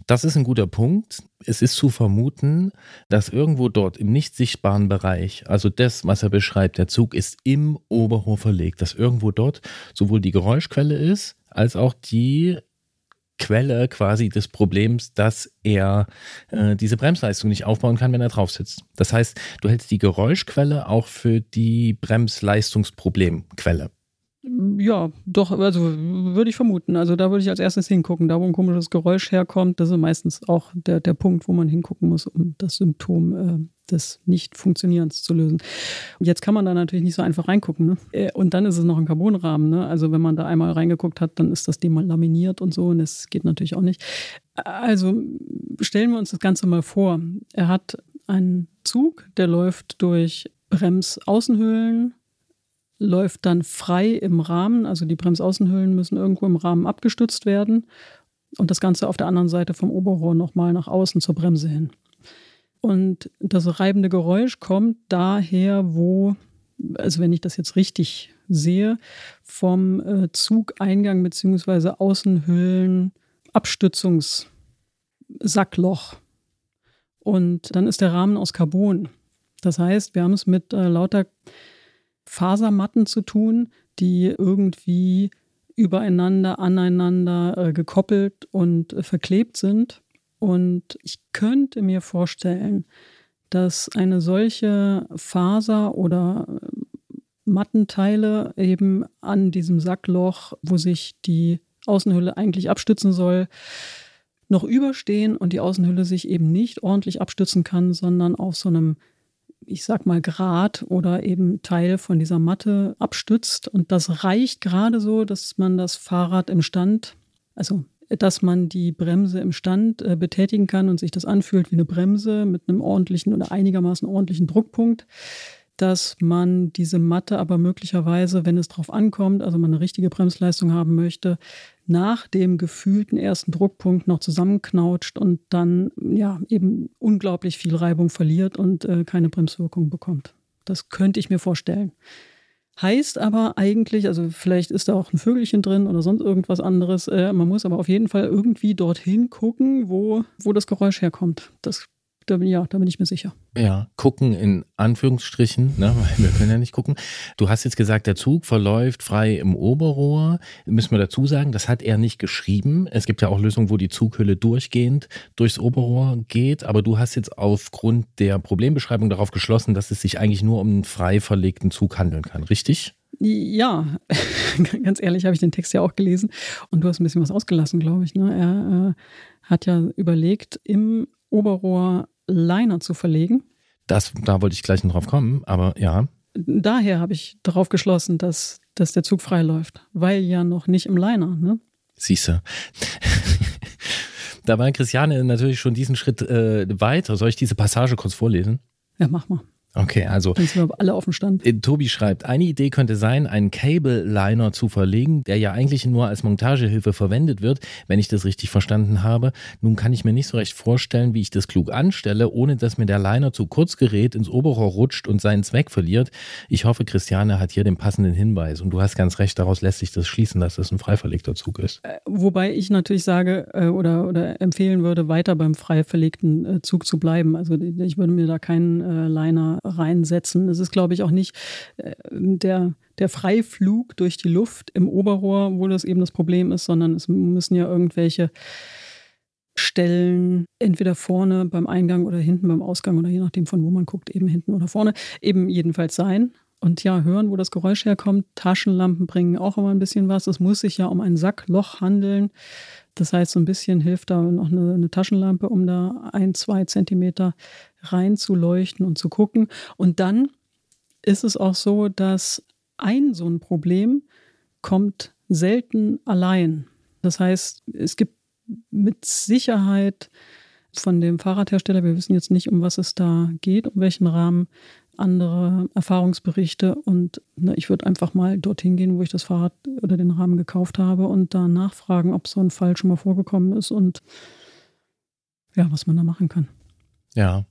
Das ist ein guter Punkt. Es ist zu vermuten, dass irgendwo dort im nicht sichtbaren Bereich, also das, was er beschreibt, der Zug ist im Oberrohr verlegt, dass irgendwo dort sowohl die Geräuschquelle ist, als auch die Quelle quasi des Problems, dass er äh, diese Bremsleistung nicht aufbauen kann, wenn er drauf sitzt. Das heißt, du hältst die Geräuschquelle auch für die Bremsleistungsproblemquelle. Ja, doch, also würde ich vermuten. Also da würde ich als erstes hingucken. Da, wo ein komisches Geräusch herkommt, das ist meistens auch der, der Punkt, wo man hingucken muss, um das Symptom äh, des Nicht-Funktionierens zu lösen. Jetzt kann man da natürlich nicht so einfach reingucken. Ne? Äh, und dann ist es noch ein Carbonrahmen. Ne? Also wenn man da einmal reingeguckt hat, dann ist das Ding mal laminiert und so. Und das geht natürlich auch nicht. Also stellen wir uns das Ganze mal vor. Er hat einen Zug, der läuft durch Bremsaußenhöhlen läuft dann frei im Rahmen. Also die Bremsaußenhüllen müssen irgendwo im Rahmen abgestützt werden. Und das Ganze auf der anderen Seite vom Oberrohr nochmal nach außen zur Bremse hin. Und das reibende Geräusch kommt daher, wo, also wenn ich das jetzt richtig sehe, vom äh, Zugeingang bzw. Außenhüllen Abstützungssackloch. Und dann ist der Rahmen aus Carbon. Das heißt, wir haben es mit äh, lauter Fasermatten zu tun, die irgendwie übereinander, aneinander äh, gekoppelt und äh, verklebt sind. Und ich könnte mir vorstellen, dass eine solche Faser oder äh, Mattenteile eben an diesem Sackloch, wo sich die Außenhülle eigentlich abstützen soll, noch überstehen und die Außenhülle sich eben nicht ordentlich abstützen kann, sondern auf so einem, ich sag mal, Grad oder eben Teil von dieser Matte abstützt. Und das reicht gerade so, dass man das Fahrrad im Stand, also dass man die Bremse im Stand äh, betätigen kann und sich das anfühlt wie eine Bremse mit einem ordentlichen oder einigermaßen ordentlichen Druckpunkt dass man diese Matte aber möglicherweise, wenn es darauf ankommt, also man eine richtige Bremsleistung haben möchte, nach dem gefühlten ersten Druckpunkt noch zusammenknautscht und dann ja eben unglaublich viel Reibung verliert und äh, keine Bremswirkung bekommt. Das könnte ich mir vorstellen. Heißt aber eigentlich, also vielleicht ist da auch ein Vögelchen drin oder sonst irgendwas anderes. Äh, man muss aber auf jeden Fall irgendwie dorthin gucken, wo, wo das Geräusch herkommt. Das da bin, ja, da bin ich mir sicher. Ja, gucken in Anführungsstrichen, ne, [laughs] weil wir können ja nicht gucken. Du hast jetzt gesagt, der Zug verläuft frei im Oberrohr. Müssen wir dazu sagen, das hat er nicht geschrieben. Es gibt ja auch Lösungen, wo die Zughülle durchgehend durchs Oberrohr geht. Aber du hast jetzt aufgrund der Problembeschreibung darauf geschlossen, dass es sich eigentlich nur um einen frei verlegten Zug handeln kann, richtig? Ja, [laughs] ganz ehrlich habe ich den Text ja auch gelesen und du hast ein bisschen was ausgelassen, glaube ich. Ne? Er äh, hat ja überlegt, im Oberrohr Liner zu verlegen. Das, da wollte ich gleich noch drauf kommen, aber ja. Daher habe ich darauf geschlossen, dass, dass der Zug frei läuft, weil ja noch nicht im Liner. Ne? Siehste. [laughs] da war Christiane natürlich schon diesen Schritt äh, weiter. Soll ich diese Passage kurz vorlesen? Ja, mach mal. Okay, also. Dann sind wir alle auf dem Stand. Äh, Tobi schreibt, eine Idee könnte sein, einen Cable-Liner zu verlegen, der ja eigentlich nur als Montagehilfe verwendet wird, wenn ich das richtig verstanden habe. Nun kann ich mir nicht so recht vorstellen, wie ich das klug anstelle, ohne dass mir der Liner zu kurz gerät, ins Oberrohr rutscht und seinen Zweck verliert. Ich hoffe, Christiane hat hier den passenden Hinweis. Und du hast ganz recht, daraus lässt sich das schließen, dass das ein frei verlegter Zug ist. Äh, wobei ich natürlich sage äh, oder, oder empfehlen würde, weiter beim frei verlegten Zug zu bleiben. Also ich würde mir da keinen Liner reinsetzen. Es ist, glaube ich, auch nicht äh, der, der Freiflug durch die Luft im Oberrohr, wo das eben das Problem ist, sondern es müssen ja irgendwelche Stellen, entweder vorne beim Eingang oder hinten beim Ausgang oder je nachdem, von wo man guckt, eben hinten oder vorne, eben jedenfalls sein. Und ja, hören, wo das Geräusch herkommt. Taschenlampen bringen auch immer ein bisschen was. Es muss sich ja um ein Sackloch handeln. Das heißt, so ein bisschen hilft da noch eine, eine Taschenlampe, um da ein, zwei Zentimeter reinzuleuchten und zu gucken. Und dann ist es auch so, dass ein so ein Problem kommt selten allein. Das heißt, es gibt mit Sicherheit von dem Fahrradhersteller, wir wissen jetzt nicht, um was es da geht, um welchen Rahmen, andere Erfahrungsberichte und na, ich würde einfach mal dorthin gehen, wo ich das Fahrrad oder den Rahmen gekauft habe und da nachfragen, ob so ein Fall schon mal vorgekommen ist und ja, was man da machen kann. Ja,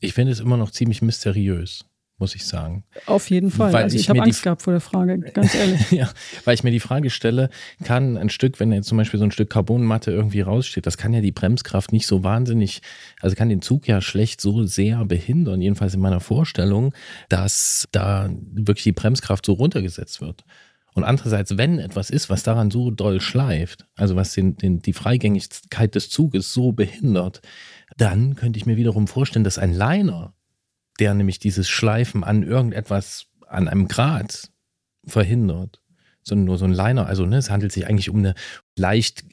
ich finde es immer noch ziemlich mysteriös muss ich sagen. Auf jeden Fall. Weil also ich, ich habe Angst gehabt vor der Frage, [laughs] ganz ehrlich. ja, weil ich mir die Frage stelle, kann ein Stück, wenn jetzt zum Beispiel so ein Stück Carbonmatte irgendwie raussteht, das kann ja die Bremskraft nicht so wahnsinnig, also kann den Zug ja schlecht so sehr behindern, jedenfalls in meiner Vorstellung, dass da wirklich die Bremskraft so runtergesetzt wird. Und andererseits, wenn etwas ist, was daran so doll schleift, also was den, den, die Freigängigkeit des Zuges so behindert, dann könnte ich mir wiederum vorstellen, dass ein Liner der nämlich dieses Schleifen an irgendetwas, an einem Grad verhindert, sondern nur so ein Liner. Also ne, es handelt sich eigentlich um eine leicht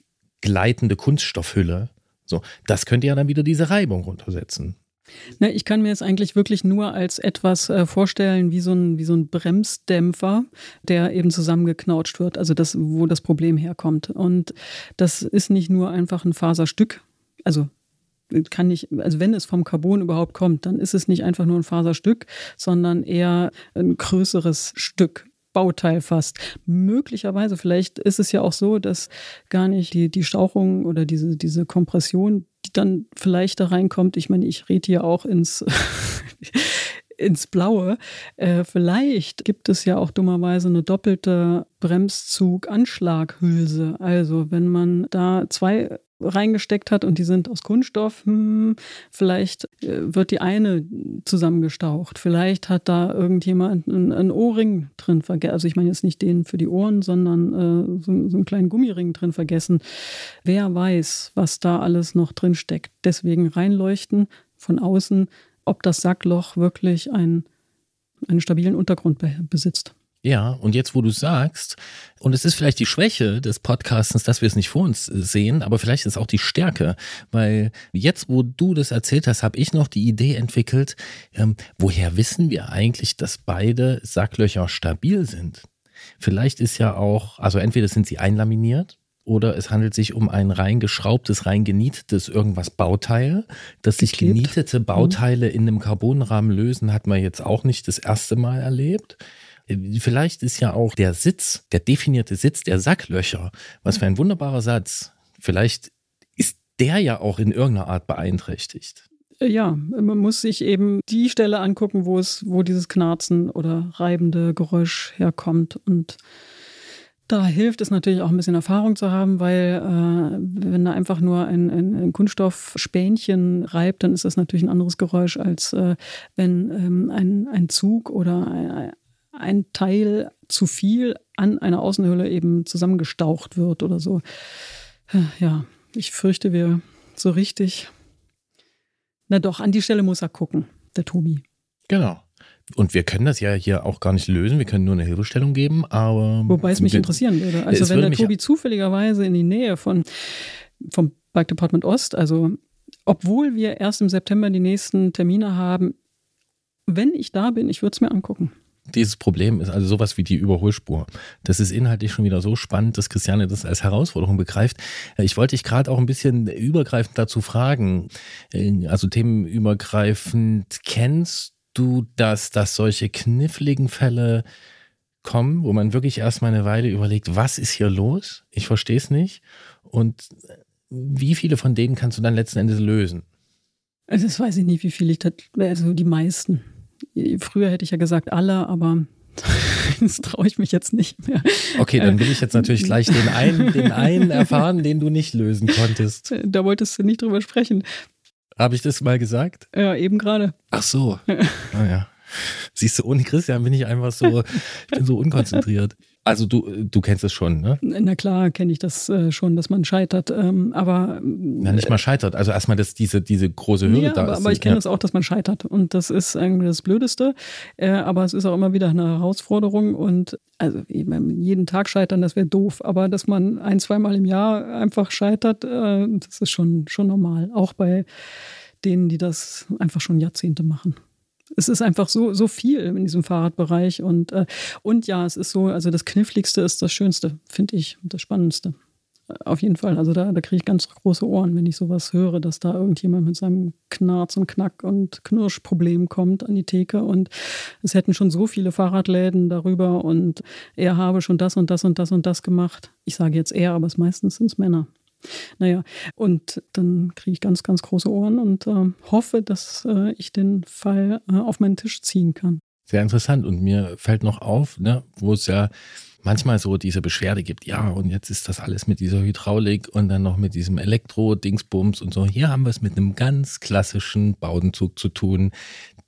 gleitende Kunststoffhülle. So, das könnte ja dann wieder diese Reibung runtersetzen. Ne, ich kann mir jetzt eigentlich wirklich nur als etwas äh, vorstellen, wie so, ein, wie so ein Bremsdämpfer, der eben zusammengeknautscht wird, also das, wo das Problem herkommt. Und das ist nicht nur einfach ein Faserstück, also kann nicht, also wenn es vom Carbon überhaupt kommt, dann ist es nicht einfach nur ein Faserstück, sondern eher ein größeres Stück. Bauteil fast. Möglicherweise, vielleicht ist es ja auch so, dass gar nicht die, die Stauchung oder diese, diese Kompression, die dann vielleicht da reinkommt. Ich meine, ich rede hier auch ins, ins Blaue. Äh, vielleicht gibt es ja auch dummerweise eine doppelte Bremszug-Anschlaghülse. Also wenn man da zwei reingesteckt hat und die sind aus Kunststoff, hm, vielleicht äh, wird die eine zusammengestaucht. Vielleicht hat da irgendjemand einen, einen Ohrring drin vergessen. Also ich meine jetzt nicht den für die Ohren, sondern äh, so, so einen kleinen Gummiring drin vergessen. Wer weiß, was da alles noch drin steckt. Deswegen reinleuchten von außen, ob das Sackloch wirklich ein, einen stabilen Untergrund besitzt. Ja, und jetzt, wo du sagst, und es ist vielleicht die Schwäche des Podcastens, dass wir es nicht vor uns sehen, aber vielleicht ist es auch die Stärke, weil jetzt, wo du das erzählt hast, habe ich noch die Idee entwickelt, ähm, woher wissen wir eigentlich, dass beide Sacklöcher stabil sind? Vielleicht ist ja auch, also entweder sind sie einlaminiert oder es handelt sich um ein rein geschraubtes, rein genietetes irgendwas Bauteil. Dass sich genietete Bauteile in einem Carbonrahmen lösen, hat man jetzt auch nicht das erste Mal erlebt. Vielleicht ist ja auch der Sitz, der definierte Sitz der Sacklöcher, was für ein wunderbarer Satz. Vielleicht ist der ja auch in irgendeiner Art beeinträchtigt. Äh, Ja, man muss sich eben die Stelle angucken, wo es, wo dieses Knarzen oder reibende Geräusch herkommt. Und da hilft es natürlich auch ein bisschen Erfahrung zu haben, weil äh, wenn da einfach nur ein, ein, ein Kunststoffspänchen reibt, dann ist das natürlich ein anderes Geräusch, als äh, wenn ähm, ein, ein Zug oder ein, ein Teil zu viel an einer Außenhülle eben zusammengestaucht wird oder so. Ja, ich fürchte, wir so richtig na doch, an die Stelle muss er gucken, der Tobi. Genau. Und wir können das ja hier auch gar nicht lösen, wir können nur eine Hilfestellung geben, aber. Wobei es mich wir- interessieren würde. Also wenn würde der Tobi zufälligerweise in die Nähe von vom Bike Department Ost, also obwohl wir erst im September die nächsten Termine haben, wenn ich da bin, ich würde es mir angucken. Dieses Problem ist also sowas wie die Überholspur. Das ist inhaltlich schon wieder so spannend, dass Christiane das als Herausforderung begreift. Ich wollte dich gerade auch ein bisschen übergreifend dazu fragen, äh, also themenübergreifend, kennst du das, dass solche kniffligen Fälle kommen, wo man wirklich erstmal eine Weile überlegt, was ist hier los? Ich verstehe es nicht. Und wie viele von denen kannst du dann letzten Endes lösen? Also das weiß ich nicht, wie viel ich, tat- also die meisten. Früher hätte ich ja gesagt alle, aber [laughs] das traue ich mich jetzt nicht mehr. Okay, dann will ich jetzt natürlich gleich den einen, den [laughs] einen erfahren, den du nicht lösen konntest. Da wolltest du nicht drüber sprechen. Habe ich das mal gesagt? Ja, eben gerade. Ach so. Ah ja. Siehst du, ohne Christian bin ich einfach so, ich bin so unkonzentriert. Also du, du kennst es schon, ne? Na klar, kenne ich das äh, schon, dass man scheitert. Ähm, aber Ja, nicht mal scheitert. Also erstmal, dass diese, diese große Hürde ja, da aber, ist. aber ich kenne ja. das auch, dass man scheitert. Und das ist irgendwie das Blödeste. Äh, aber es ist auch immer wieder eine Herausforderung. Und also jeden Tag scheitern, das wäre doof. Aber dass man ein, zweimal im Jahr einfach scheitert, äh, das ist schon, schon normal. Auch bei denen, die das einfach schon Jahrzehnte machen. Es ist einfach so, so viel in diesem Fahrradbereich. Und, äh, und ja, es ist so, also das Kniffligste ist das Schönste, finde ich, das Spannendste. Auf jeden Fall. Also da, da kriege ich ganz große Ohren, wenn ich sowas höre, dass da irgendjemand mit seinem Knarz und Knack und Knirschproblem kommt an die Theke und es hätten schon so viele Fahrradläden darüber und er habe schon das und das und das und das gemacht. Ich sage jetzt er, aber es meistens sind es Männer. Naja, und dann kriege ich ganz, ganz große Ohren und äh, hoffe, dass äh, ich den Fall äh, auf meinen Tisch ziehen kann. Sehr interessant. Und mir fällt noch auf, ne, wo es ja manchmal so diese Beschwerde gibt, ja, und jetzt ist das alles mit dieser Hydraulik und dann noch mit diesem Elektro-Dingsbums und so. Hier haben wir es mit einem ganz klassischen Baudenzug zu tun,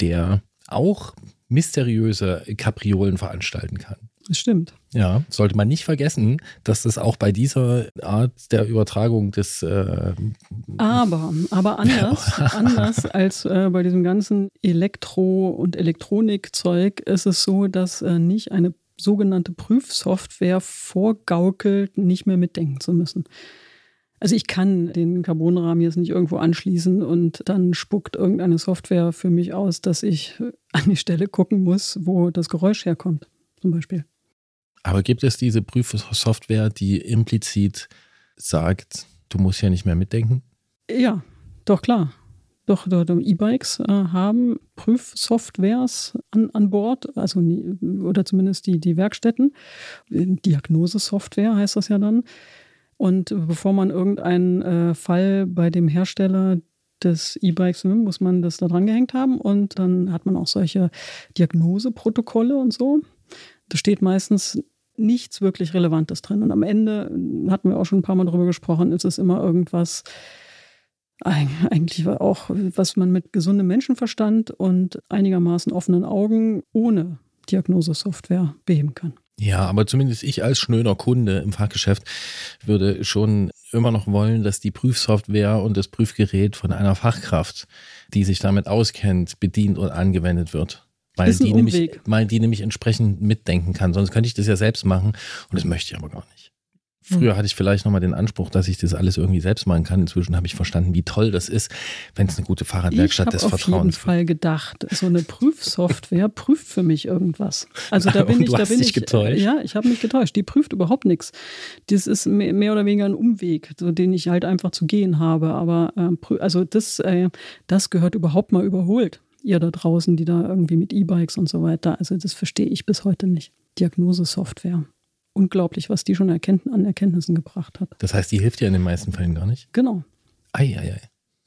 der auch mysteriöse Kapriolen veranstalten kann. Das stimmt. Ja, sollte man nicht vergessen, dass das auch bei dieser Art der Übertragung des äh, Aber, aber [laughs] anders, anders als äh, bei diesem ganzen Elektro- und Elektronikzeug ist es so, dass äh, nicht eine sogenannte Prüfsoftware vorgaukelt, nicht mehr mitdenken zu müssen. Also ich kann den Carbonrahmen jetzt nicht irgendwo anschließen und dann spuckt irgendeine Software für mich aus, dass ich an die Stelle gucken muss, wo das Geräusch herkommt, zum Beispiel. Aber gibt es diese Prüfsoftware, die implizit sagt, du musst ja nicht mehr mitdenken? Ja, doch klar. Doch, doch, doch E-Bikes äh, haben Prüfsoftwares an, an Bord, also oder zumindest die, die Werkstätten. Diagnosesoftware heißt das ja dann. Und bevor man irgendeinen äh, Fall bei dem Hersteller des E-Bikes nimmt, muss man das da dran gehängt haben. Und dann hat man auch solche Diagnoseprotokolle und so. Da steht meistens nichts wirklich Relevantes drin. Und am Ende, hatten wir auch schon ein paar Mal drüber gesprochen, ist es immer irgendwas, Eig- eigentlich auch, was man mit gesundem Menschenverstand und einigermaßen offenen Augen ohne Diagnosesoftware beheben kann. Ja, aber zumindest ich als schnöder Kunde im Fachgeschäft würde schon immer noch wollen, dass die Prüfsoftware und das Prüfgerät von einer Fachkraft, die sich damit auskennt, bedient und angewendet wird. Weil Ist die, nämlich, weil die nämlich entsprechend mitdenken kann. Sonst könnte ich das ja selbst machen und das möchte ich aber gar nicht. Früher hatte ich vielleicht nochmal den Anspruch, dass ich das alles irgendwie selbst machen kann. Inzwischen habe ich verstanden, wie toll das ist, wenn es eine gute Ich Fahrradwerkstatt habe des auf jeden Vertrauens gibt. Fall gedacht, so eine Prüfsoftware [laughs] prüft für mich irgendwas. Also [laughs] da bin ich, da bin ich, getäuscht? ja, ich habe mich getäuscht. Die prüft überhaupt nichts. Das ist mehr oder weniger ein Umweg, so, den ich halt einfach zu gehen habe. Aber äh, also das, äh, das gehört überhaupt mal überholt. Ihr da draußen, die da irgendwie mit E-Bikes und so weiter. Also das verstehe ich bis heute nicht. Diagnosesoftware. Unglaublich, was die schon erkennt, an Erkenntnissen gebracht hat. Das heißt, die hilft dir in den meisten Fällen gar nicht. Genau. Eieiei.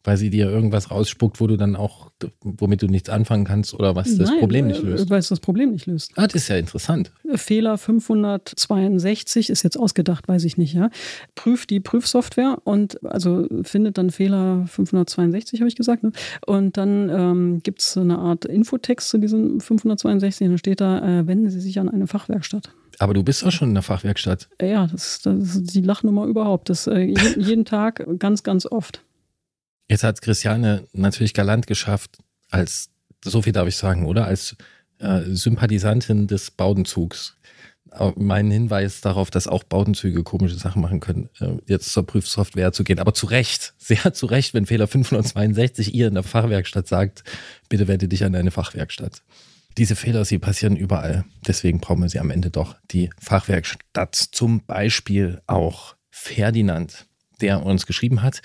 Weil sie dir irgendwas rausspuckt, wo du dann auch, womit du nichts anfangen kannst oder was das Nein, Problem nicht äh, löst. Weil es das Problem nicht löst. Ah, das ist ja interessant. Fehler 562 ist jetzt ausgedacht, weiß ich nicht, ja. Prüft die Prüfsoftware und also findet dann Fehler 562, habe ich gesagt. Ne? Und dann ähm, gibt es eine Art Infotext zu diesem 562. Und dann steht da, äh, wenden Sie sich an eine Fachwerkstatt. Aber du bist doch schon in der Fachwerkstatt. Ja, das, das ist die Lachnummer überhaupt. Das äh, jeden Tag ganz, ganz oft. Jetzt hat Christiane natürlich galant geschafft, als, so viel darf ich sagen, oder? Als äh, Sympathisantin des Baudenzugs. Auch Mein Hinweis darauf, dass auch Baudenzüge komische Sachen machen können, äh, jetzt zur Prüfsoftware zu gehen. Aber zu Recht, [laughs] sehr zu Recht, wenn Fehler 562 ihr in der Fachwerkstatt sagt, bitte wende dich an eine Fachwerkstatt. Diese Fehler, sie passieren überall. Deswegen brauchen wir sie am Ende doch. Die Fachwerkstatt, zum Beispiel auch Ferdinand, der uns geschrieben hat.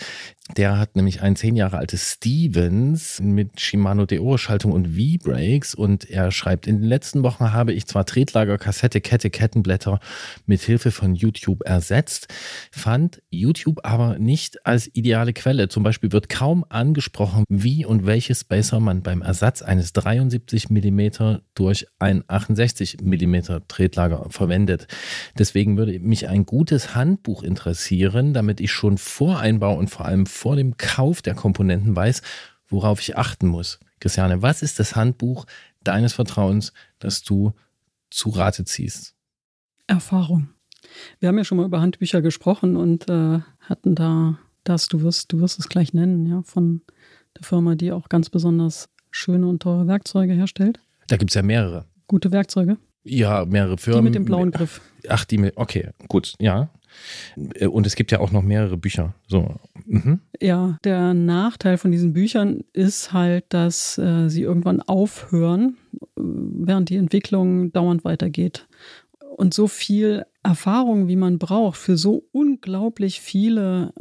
Der hat nämlich ein zehn Jahre altes Stevens mit Shimano Deore-Schaltung und V-Brakes und er schreibt, in den letzten Wochen habe ich zwar Tretlager, Kassette, Kette, Kettenblätter mit Hilfe von YouTube ersetzt, fand YouTube aber nicht als ideale Quelle. Zum Beispiel wird kaum angesprochen, wie und welche Spacer man beim Ersatz eines 73 mm durch ein 68 mm Tretlager verwendet. Deswegen würde mich ein gutes Handbuch interessieren, damit ich schon vor Einbau und vor allem vor dem Kauf der Komponenten weiß, worauf ich achten muss. Christiane, was ist das Handbuch deines Vertrauens, das du zu Rate ziehst? Erfahrung. Wir haben ja schon mal über Handbücher gesprochen und äh, hatten da das, du wirst, du wirst es gleich nennen, ja, von der Firma, die auch ganz besonders schöne und teure Werkzeuge herstellt. Da gibt es ja mehrere. Gute Werkzeuge. Ja, mehrere Die Firmen. mit dem blauen Griff. Ach, die mit, okay, gut, ja. Und es gibt ja auch noch mehrere Bücher. So. Mhm. Ja, der Nachteil von diesen Büchern ist halt, dass äh, sie irgendwann aufhören, äh, während die Entwicklung dauernd weitergeht. Und so viel Erfahrung, wie man braucht, für so unglaublich viele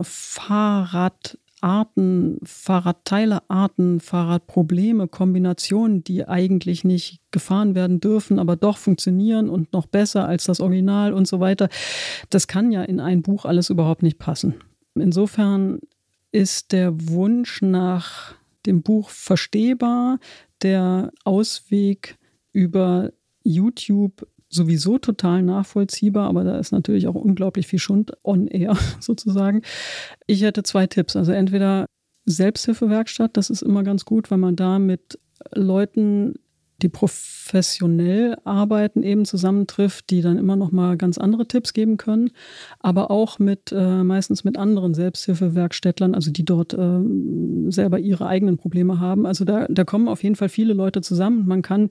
Fahrradarten, Fahrradteilearten, Fahrradprobleme, Kombinationen, die eigentlich nicht gefahren werden dürfen, aber doch funktionieren und noch besser als das Original und so weiter. Das kann ja in ein Buch alles überhaupt nicht passen. Insofern ist der Wunsch nach dem Buch verstehbar, der Ausweg über YouTube sowieso total nachvollziehbar, aber da ist natürlich auch unglaublich viel Schund on air [laughs] sozusagen. Ich hätte zwei Tipps. Also entweder Selbsthilfewerkstatt, das ist immer ganz gut, weil man da mit Leuten, die professionell arbeiten, eben zusammentrifft, die dann immer noch mal ganz andere Tipps geben können, aber auch mit äh, meistens mit anderen Selbsthilfewerkstättlern, also die dort äh, selber ihre eigenen Probleme haben. Also da, da kommen auf jeden Fall viele Leute zusammen man kann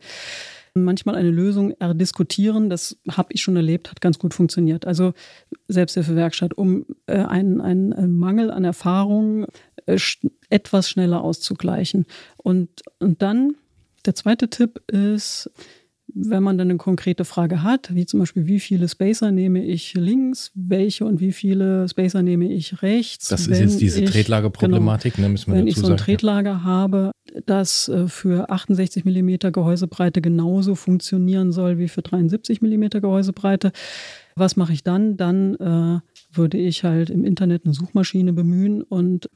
manchmal eine Lösung erdiskutieren. Das habe ich schon erlebt, hat ganz gut funktioniert. Also Selbsthilfewerkstatt, um äh, einen, einen Mangel an Erfahrung äh, sch etwas schneller auszugleichen. Und, und dann, der zweite Tipp ist, wenn man dann eine konkrete Frage hat, wie zum Beispiel, wie viele Spacer nehme ich links, welche und wie viele Spacer nehme ich rechts. Das ist wenn jetzt diese ich- Tretlagerproblematik, ne, müssen wir wenn ich so ein. Tretlager habe, das äh, für 68 mm Gehäusebreite genauso funktionieren soll wie für 73 mm Gehäusebreite. Was mache ich dann? Dann äh, würde ich halt im Internet eine Suchmaschine bemühen und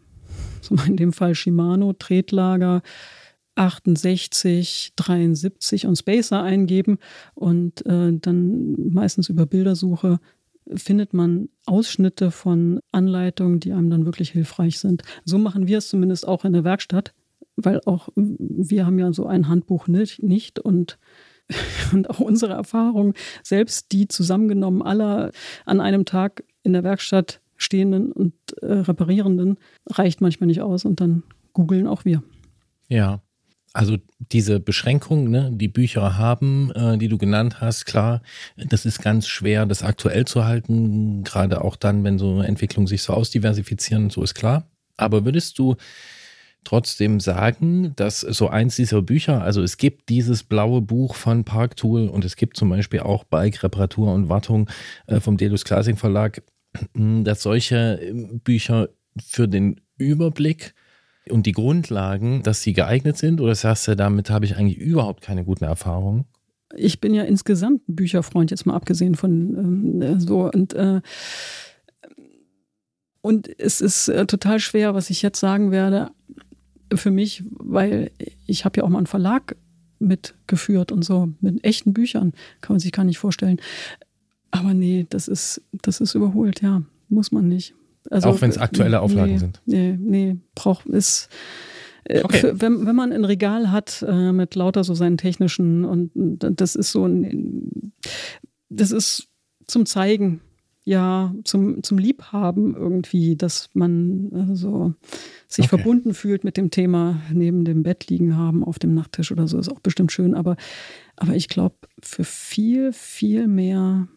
[laughs] in dem Fall Shimano Tretlager 68, 73 und Spacer eingeben und äh, dann meistens über Bildersuche findet man Ausschnitte von Anleitungen, die einem dann wirklich hilfreich sind. So machen wir es zumindest auch in der Werkstatt, weil auch wir haben ja so ein Handbuch nicht, nicht und [laughs] und auch unsere Erfahrung, selbst die zusammengenommen aller an einem Tag in der Werkstatt stehenden und äh, reparierenden, reicht manchmal nicht aus und dann googeln auch wir. Ja. Also diese Beschränkung, ne, die Bücher haben, äh, die du genannt hast, klar, das ist ganz schwer, das aktuell zu halten, gerade auch dann, wenn so Entwicklungen sich so ausdiversifizieren, so ist klar. Aber würdest du trotzdem sagen, dass so eins dieser Bücher, also es gibt dieses blaue Buch von Parktool und es gibt zum Beispiel auch Bike Reparatur und Wartung äh, vom Delus Classing Verlag, dass solche ähm, Bücher für den Überblick und die Grundlagen, dass sie geeignet sind? Oder sagst du, damit habe ich eigentlich überhaupt keine guten Erfahrungen? Ich bin ja insgesamt ein Bücherfreund, jetzt mal abgesehen von ähm, so und äh, und es ist äh, total schwer, was ich jetzt sagen werde, für mich, weil ich habe ja auch mal einen Verlag mitgeführt und so, mit echten Büchern, kann man sich gar nicht vorstellen. Aber nee, das ist, das ist überholt, ja, muss man nicht. Also, auch wenn es aktuelle Auflagen nee, sind. Nee, nee, braucht ist. Äh, okay. Für, wenn, wenn man ein Regal hat äh, mit lauter so seinen technischen und das ist so ein, das ist zum Zeigen, ja, zum, zum Liebhaben irgendwie, dass man also sich okay. verbunden fühlt mit dem Thema neben dem Bett liegen haben, auf dem Nachttisch oder so, ist auch bestimmt schön. Aber, aber ich glaube, für viel, viel mehr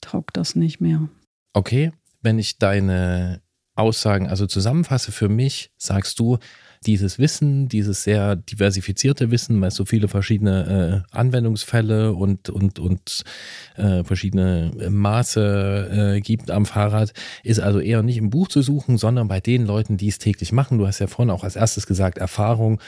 taugt das nicht mehr. Okay, wenn ich deine Aussagen also zusammenfasse, für mich sagst du, dieses Wissen, dieses sehr diversifizierte Wissen, weil es so viele verschiedene äh, Anwendungsfälle und, und, und äh, verschiedene Maße äh, gibt am Fahrrad, ist also eher nicht im Buch zu suchen, sondern bei den Leuten, die es täglich machen. Du hast ja vorhin auch als erstes gesagt, Erfahrung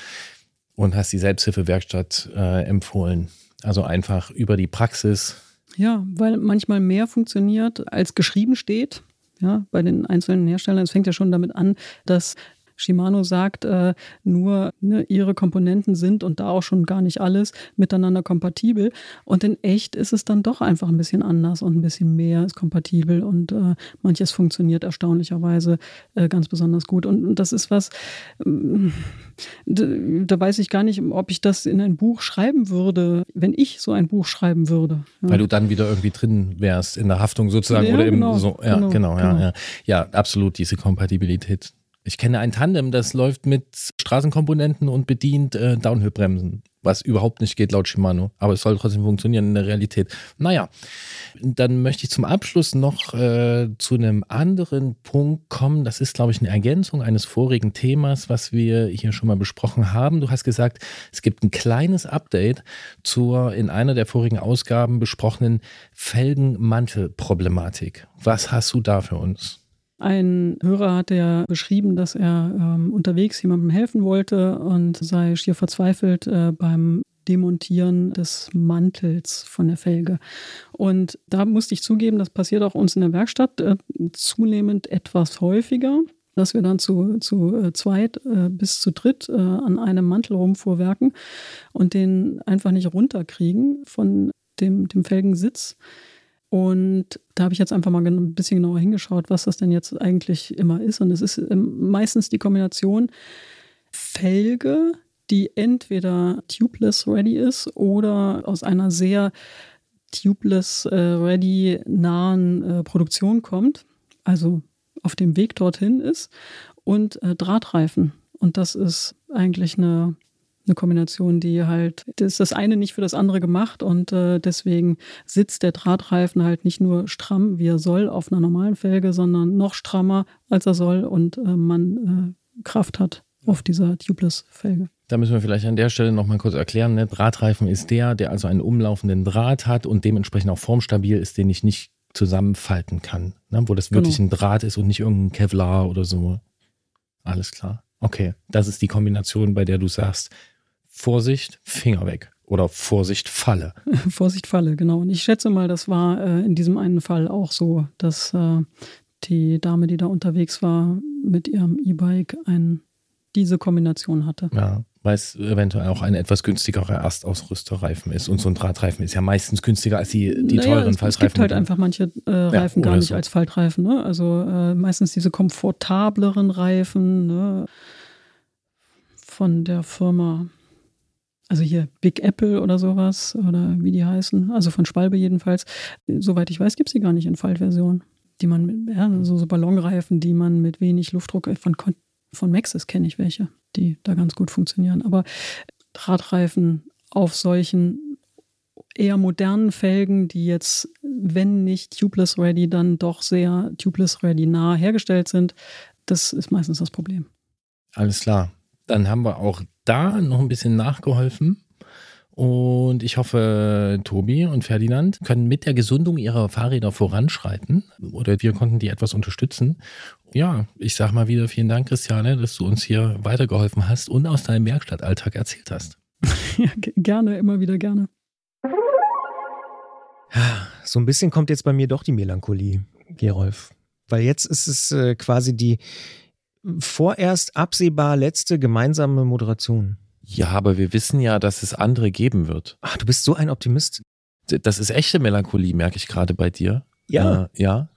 und hast die Selbsthilfewerkstatt äh, empfohlen. Also einfach über die Praxis. Ja, weil manchmal mehr funktioniert, als geschrieben steht ja, bei den einzelnen Herstellern. Es fängt ja schon damit an, dass Shimano sagt, äh, nur ne, ihre Komponenten sind und da auch schon gar nicht alles miteinander kompatibel. Und in echt ist es dann doch einfach ein bisschen anders und ein bisschen mehr ist kompatibel und äh, manches funktioniert erstaunlicherweise äh, ganz besonders gut. Und, und das ist was, ähm, da weiß ich gar nicht, ob ich das in ein Buch schreiben würde, wenn ich so ein Buch schreiben würde. Ja. Weil du dann wieder irgendwie drin wärst in der Haftung sozusagen ja, oder genau, im so, ja, genau, genau, genau. Ja, ja. ja, absolut diese Kompatibilität. Ich kenne ein Tandem, das läuft mit Straßenkomponenten und bedient äh, Downhill-Bremsen, was überhaupt nicht geht laut Shimano. Aber es soll trotzdem funktionieren in der Realität. Naja, dann möchte ich zum Abschluss noch äh, zu einem anderen Punkt kommen. Das ist, glaube ich, eine Ergänzung eines vorigen Themas, was wir hier schon mal besprochen haben. Du hast gesagt, es gibt ein kleines Update zur in einer der vorigen Ausgaben besprochenen Felgenmantelproblematik. Was hast du da für uns? Ein Hörer hatte ja beschrieben, dass er ähm, unterwegs jemandem helfen wollte und sei schier verzweifelt äh, beim Demontieren des Mantels von der Felge. Und da musste ich zugeben, das passiert auch uns in der Werkstatt äh, zunehmend etwas häufiger dass wir dann zu, zu äh, zweit äh, bis zu dritt äh, an einem Mantel rumfuhrwerken und den einfach nicht runterkriegen von dem, dem Felgensitz. Und da habe ich jetzt einfach mal ein bisschen genauer hingeschaut, was das denn jetzt eigentlich immer ist. Und es ist ähm, meistens die Kombination Felge, die entweder tubeless ready ist oder aus einer sehr tubeless äh, ready nahen äh, Produktion kommt, also auf dem Weg dorthin ist, und äh, Drahtreifen. Und das ist eigentlich eine eine Kombination, die halt, das ist das eine nicht für das andere gemacht und äh, deswegen sitzt der Drahtreifen halt nicht nur stramm, wie er soll, auf einer normalen Felge, sondern noch strammer, als er soll und äh, man äh, Kraft hat auf dieser Tubeless-Felge. Da müssen wir vielleicht an der Stelle nochmal kurz erklären. Ne? Drahtreifen ist der, der also einen umlaufenden Draht hat und dementsprechend auch formstabil ist, den ich nicht zusammenfalten kann. Ne? Wo das wirklich genau. ein Draht ist und nicht irgendein Kevlar oder so. Alles klar. Okay, das ist die Kombination, bei der du sagst, Vorsicht, Finger weg. Oder Vorsicht, Falle. [laughs] Vorsicht, Falle, genau. Und ich schätze mal, das war äh, in diesem einen Fall auch so, dass äh, die Dame, die da unterwegs war, mit ihrem E-Bike ein, diese Kombination hatte. Ja, weil es eventuell auch ein etwas günstigerer Erstausrüsterreifen ist. Und so ein Drahtreifen ist ja meistens günstiger als die, die naja, teuren es, Faltreifen. Es gibt halt einfach manche äh, Reifen ja, gar nicht so. als Faltreifen. Ne? Also äh, meistens diese komfortableren Reifen ne? von der Firma also hier Big Apple oder sowas oder wie die heißen, also von Spalbe jedenfalls. Soweit ich weiß, gibt es die gar nicht in Faltversion. Die man mit, ja, so, so Ballonreifen, die man mit wenig Luftdruck, von, von Maxis kenne ich welche, die da ganz gut funktionieren. Aber Radreifen auf solchen eher modernen Felgen, die jetzt, wenn nicht tubeless ready, dann doch sehr tubeless ready nah hergestellt sind. Das ist meistens das Problem. Alles klar. Dann haben wir auch da noch ein bisschen nachgeholfen. Und ich hoffe, Tobi und Ferdinand können mit der Gesundung ihrer Fahrräder voranschreiten oder wir konnten die etwas unterstützen. Ja, ich sag mal wieder vielen Dank, Christiane, dass du uns hier weitergeholfen hast und aus deinem Werkstattalltag erzählt hast. [laughs] ja, gerne, immer wieder gerne. So ein bisschen kommt jetzt bei mir doch die Melancholie, Gerolf. Weil jetzt ist es äh, quasi die vorerst absehbar letzte gemeinsame Moderation. Ja, aber wir wissen ja, dass es andere geben wird. Ach, du bist so ein Optimist. Das ist echte Melancholie, merke ich gerade bei dir. Ja. Äh, ja.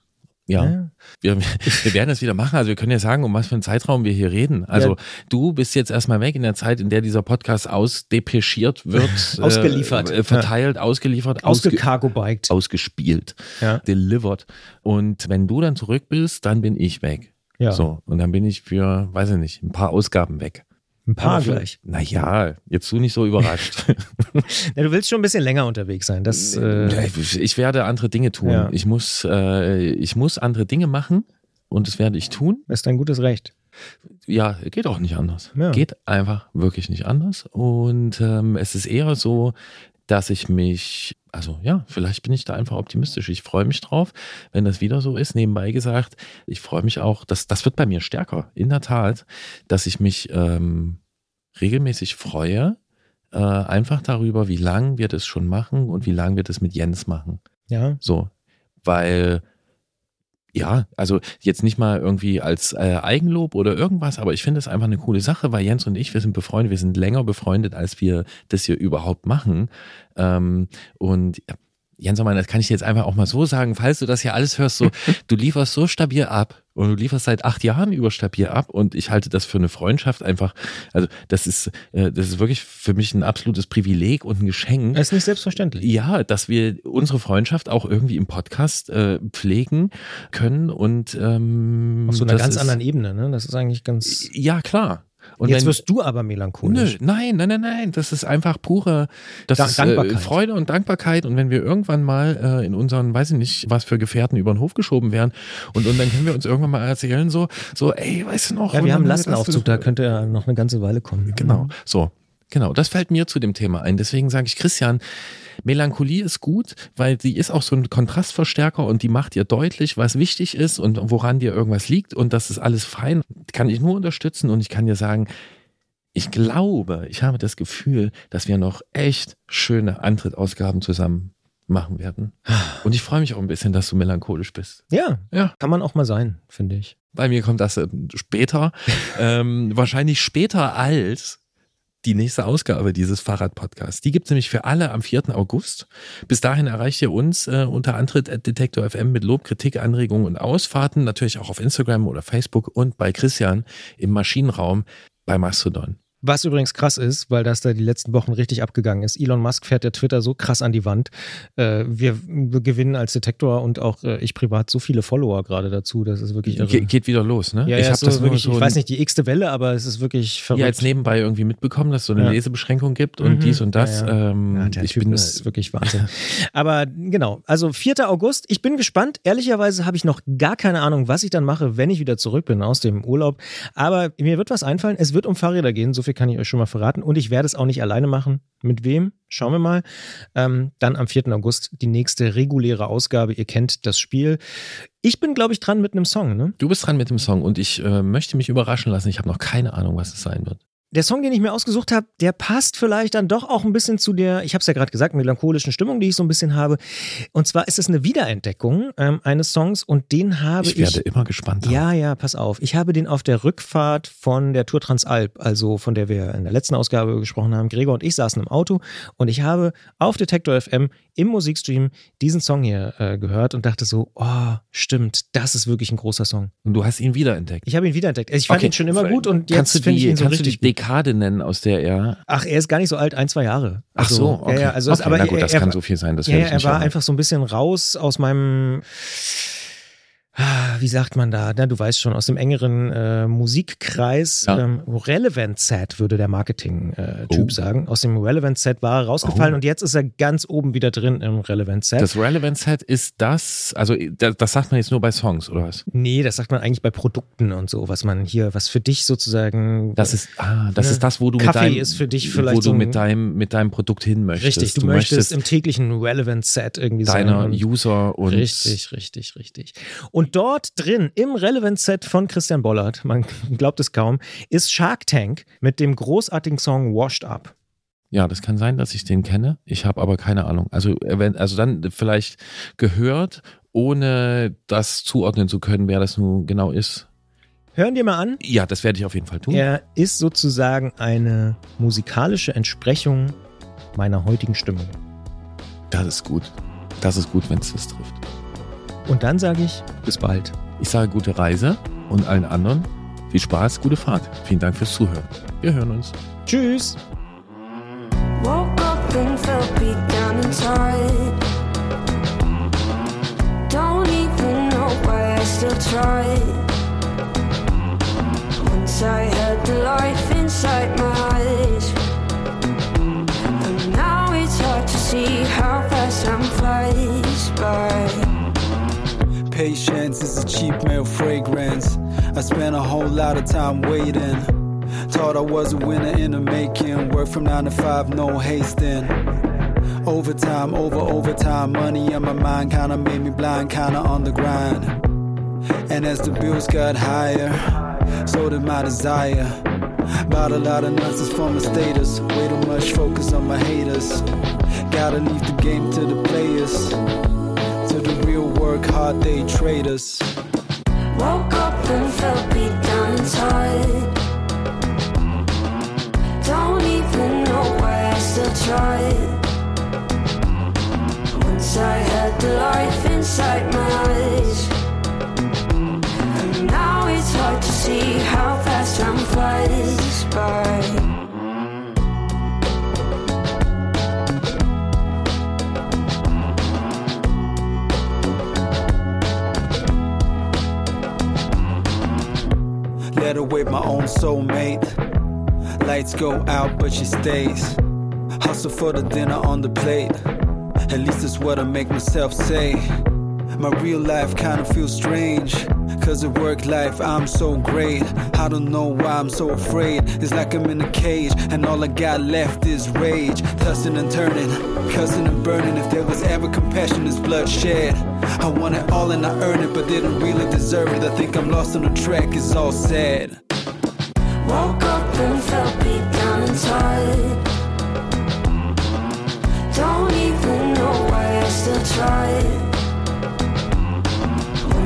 Ja, ja. Wir, wir, werden das wieder machen. Also wir können ja sagen, um was für einen Zeitraum wir hier reden. Also ja. du bist jetzt erstmal weg in der Zeit, in der dieser Podcast ausdepeschiert wird. [laughs] Ausgeliefert. Äh, verteilt, ja. ausgeliefert. Ausgecargo-biked. Ausgespielt. Delivered. Und wenn du dann zurück bist, dann bin ich weg. Ja. So. Und dann bin ich für, weiß ich nicht, ein paar Ausgaben weg. Ein paar Aber gleich. Naja, jetzt du nicht so überrascht. [laughs] ja, du willst schon ein bisschen länger unterwegs sein. Das, äh ich werde andere Dinge tun. Ja. Ich, muss, äh, ich muss andere Dinge machen und das werde ich tun. Das ist dein gutes Recht. Ja, geht auch nicht anders. Ja. Geht einfach wirklich nicht anders. Und ähm, es ist eher so, dass ich mich, also ja, vielleicht bin ich da einfach optimistisch. Ich freue mich drauf, wenn das wieder so ist. Nebenbei gesagt, ich freue mich auch, dass das wird bei mir stärker, in der Tat, dass ich mich ähm, regelmäßig freue, äh, einfach darüber, wie lange wir das schon machen und wie lange wir das mit Jens machen. Ja. So, weil ja, also jetzt nicht mal irgendwie als äh, Eigenlob oder irgendwas, aber ich finde es einfach eine coole Sache, weil Jens und ich, wir sind befreundet, wir sind länger befreundet, als wir das hier überhaupt machen. Ähm, und Jens, das kann ich dir jetzt einfach auch mal so sagen, falls du das hier alles hörst, so, [laughs] du lieferst so stabil ab und du lieferst seit acht Jahren über stabil ab und ich halte das für eine Freundschaft einfach, also das ist, äh, das ist wirklich für mich ein absolutes Privileg und ein Geschenk. Es ist nicht selbstverständlich. Ja, dass wir unsere Freundschaft auch irgendwie im Podcast äh, pflegen können und ähm, auf so einer ganz ist, anderen Ebene, ne? Das ist eigentlich ganz. Ja, klar. Und jetzt wenn, wirst du aber melancholisch. Nö, nein, nein, nein, nein. Das ist einfach pure das da ist, äh, Freude und Dankbarkeit. Und wenn wir irgendwann mal äh, in unseren, weiß ich nicht, was für Gefährten über den Hof geschoben werden und, und dann können wir uns irgendwann mal erzählen, so, so, ey, weißt du noch? Ja, wir haben einen Lastenaufzug, da könnte ja noch eine ganze Weile kommen. Genau, so. Genau, das fällt mir zu dem Thema ein. Deswegen sage ich, Christian, Melancholie ist gut, weil sie ist auch so ein Kontrastverstärker und die macht dir deutlich, was wichtig ist und woran dir irgendwas liegt und das ist alles fein. Kann ich nur unterstützen und ich kann dir sagen, ich glaube, ich habe das Gefühl, dass wir noch echt schöne Antrittausgaben zusammen machen werden. Und ich freue mich auch ein bisschen, dass du melancholisch bist. Ja, ja. kann man auch mal sein, finde ich. Bei mir kommt das später, [laughs] ähm, wahrscheinlich später als die nächste Ausgabe dieses Fahrrad-Podcasts. Die gibt es nämlich für alle am 4. August. Bis dahin erreicht ihr uns äh, unter Antritt at Detektor FM mit Lob, Kritik, Anregungen und Ausfahrten. Natürlich auch auf Instagram oder Facebook und bei Christian im Maschinenraum bei Mastodon. Was übrigens krass ist, weil das da die letzten Wochen richtig abgegangen ist. Elon Musk fährt der Twitter so krass an die Wand. Äh, wir gewinnen als Detektor und auch äh, ich privat so viele Follower gerade dazu. Das ist wirklich irre. Ge geht wieder los, ne? Ja, ich ja, habe das wirklich, so ich weiß nicht, die x-te Welle, aber es ist wirklich verrückt. Ja, jetzt nebenbei irgendwie mitbekommen, dass es so eine ja. Lesebeschränkung gibt und mhm. dies und das. Ja, ja. Ähm, der ich typ bin ist [laughs] wirklich Wahnsinn. aber genau, also 4. August. Ich bin gespannt. Ehrlicherweise habe ich noch gar keine Ahnung, was ich dann mache, wenn ich wieder zurück bin aus dem Urlaub. Aber mir wird was einfallen. Es wird um Fahrräder gehen. So viel viel kann ich euch schon mal verraten. Und ich werde es auch nicht alleine machen. Mit wem? Schauen wir mal. Ähm, dann am 4. August die nächste reguläre Ausgabe. Ihr kennt das Spiel. Ich bin, glaube ich, dran mit einem Song. Ne? Du bist dran mit dem Song und ich äh, möchte mich überraschen lassen. Ich habe noch keine Ahnung, was es sein wird der Song, den ich mir ausgesucht habe, der passt vielleicht dann doch auch ein bisschen zu der, ich habe es ja gerade gesagt, melancholischen Stimmung, die ich so ein bisschen habe. Und zwar ist es eine Wiederentdeckung ähm, eines Songs und den habe ich. Ich werde immer gespannt. Ja, ja, pass auf. Ich habe den auf der Rückfahrt von der Tour Transalp, also von der wir in der letzten Ausgabe gesprochen haben. Gregor und ich saßen im Auto und ich habe auf Detektor FM im Musikstream diesen Song hier äh, gehört und dachte so, oh, stimmt, das ist wirklich ein großer Song. Und du hast ihn wiederentdeckt. Ich habe ihn wiederentdeckt. Also ich fand okay. ihn schon immer gut und jetzt finde ich ihn so richtig gut. Dekade nennen, aus der er. Ach, er ist gar nicht so alt, ein, zwei Jahre. Also, Ach so, okay. Ja, ja, also okay, aber na gut, das er, kann so viel sein. Das ja, er war einfach so ein bisschen raus aus meinem wie sagt man da, ne? du weißt schon, aus dem engeren äh, Musikkreis, ja. ähm, Relevant Set, würde der Marketing-Typ äh, oh. sagen. Aus dem Relevant Set war er rausgefallen oh. und jetzt ist er ganz oben wieder drin im Relevant Set. Das Relevant Set ist das, also das, das sagt man jetzt nur bei Songs, oder was? Nee, das sagt man eigentlich bei Produkten und so, was man hier, was für dich sozusagen. Das ist, ah, das ne? ist das, wo du Kaffee mit deinem, ist für dich vielleicht wo du so mit deinem, mit deinem Produkt hin möchtest. Richtig, du, du möchtest, möchtest, im täglichen Relevant Set irgendwie deiner sein. User und. Richtig, richtig, richtig. Und dort drin, im Relevant Set von Christian Bollert, man [laughs] glaubt es kaum, ist Shark Tank mit dem großartigen Song Washed Up. Ja, das kann sein, dass ich den kenne. Ich habe aber keine Ahnung. Also, also dann vielleicht gehört, ohne das zuordnen zu können, wer das nun genau ist. Hören dir mal an. Ja, das werde ich auf jeden Fall tun. Er ist sozusagen eine musikalische Entsprechung meiner heutigen Stimmung. Das ist gut. Das ist gut, wenn es das trifft. Und dann sage ich, bis bald. Ich sage gute Reise und allen anderen viel Spaß, gute Fahrt. Vielen Dank fürs Zuhören. Wir hören uns. Tschüss. Woke up and felt beat down inside. Don't even know why I still try. Once I had the life inside my eyes. And now it's hard to see how fast time flies by. Patience is a cheap male fragrance. I spent a whole lot of time waiting. Thought I was a winner in the making. Work from nine to five, no hasting. Overtime, over overtime, money on my mind kinda made me blind, kinda on the grind. And as the bills got higher, so did my desire. Bought a lot of nonsense for my status, way too much focus on my haters. Gotta leave the game to the players work hard, they trade us. Woke up and felt beat down inside. Don't even know why I still try. Once I had the life inside my eyes. And now it's hard to see how fast time flies by. Better with my own soulmate. Lights go out, but she stays. Hustle for the dinner on the plate. At least it's what I make myself say. My real life kinda feels strange. Cause at work life I'm so great. I don't know why I'm so afraid. It's like I'm in a cage and all I got left is rage. Tossing and turning, cussing and burning. If there was ever compassion, it's bloodshed. I want it all and I earn it, but didn't really deserve it. I think I'm lost on the track, it's all sad. Woke up and felt beat down inside. Don't even know why I still try.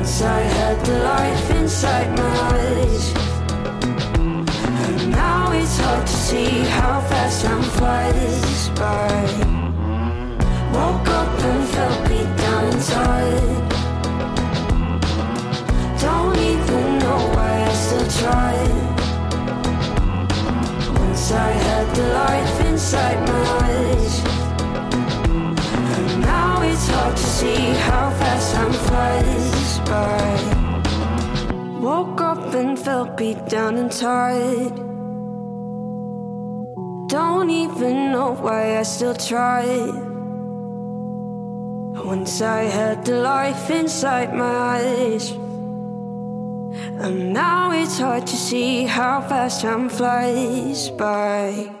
Once I had the life inside my eyes. And now it's hard to see how fast time flies by. Woke up and felt beat down inside. Don't even know why I still try. Once I had the life inside my eyes. Now it's hard to see how fast time flies Woke up and felt beat down and tired. Don't even know why I still try. Once I had the life inside my eyes. And now it's hard to see how fast time flies by.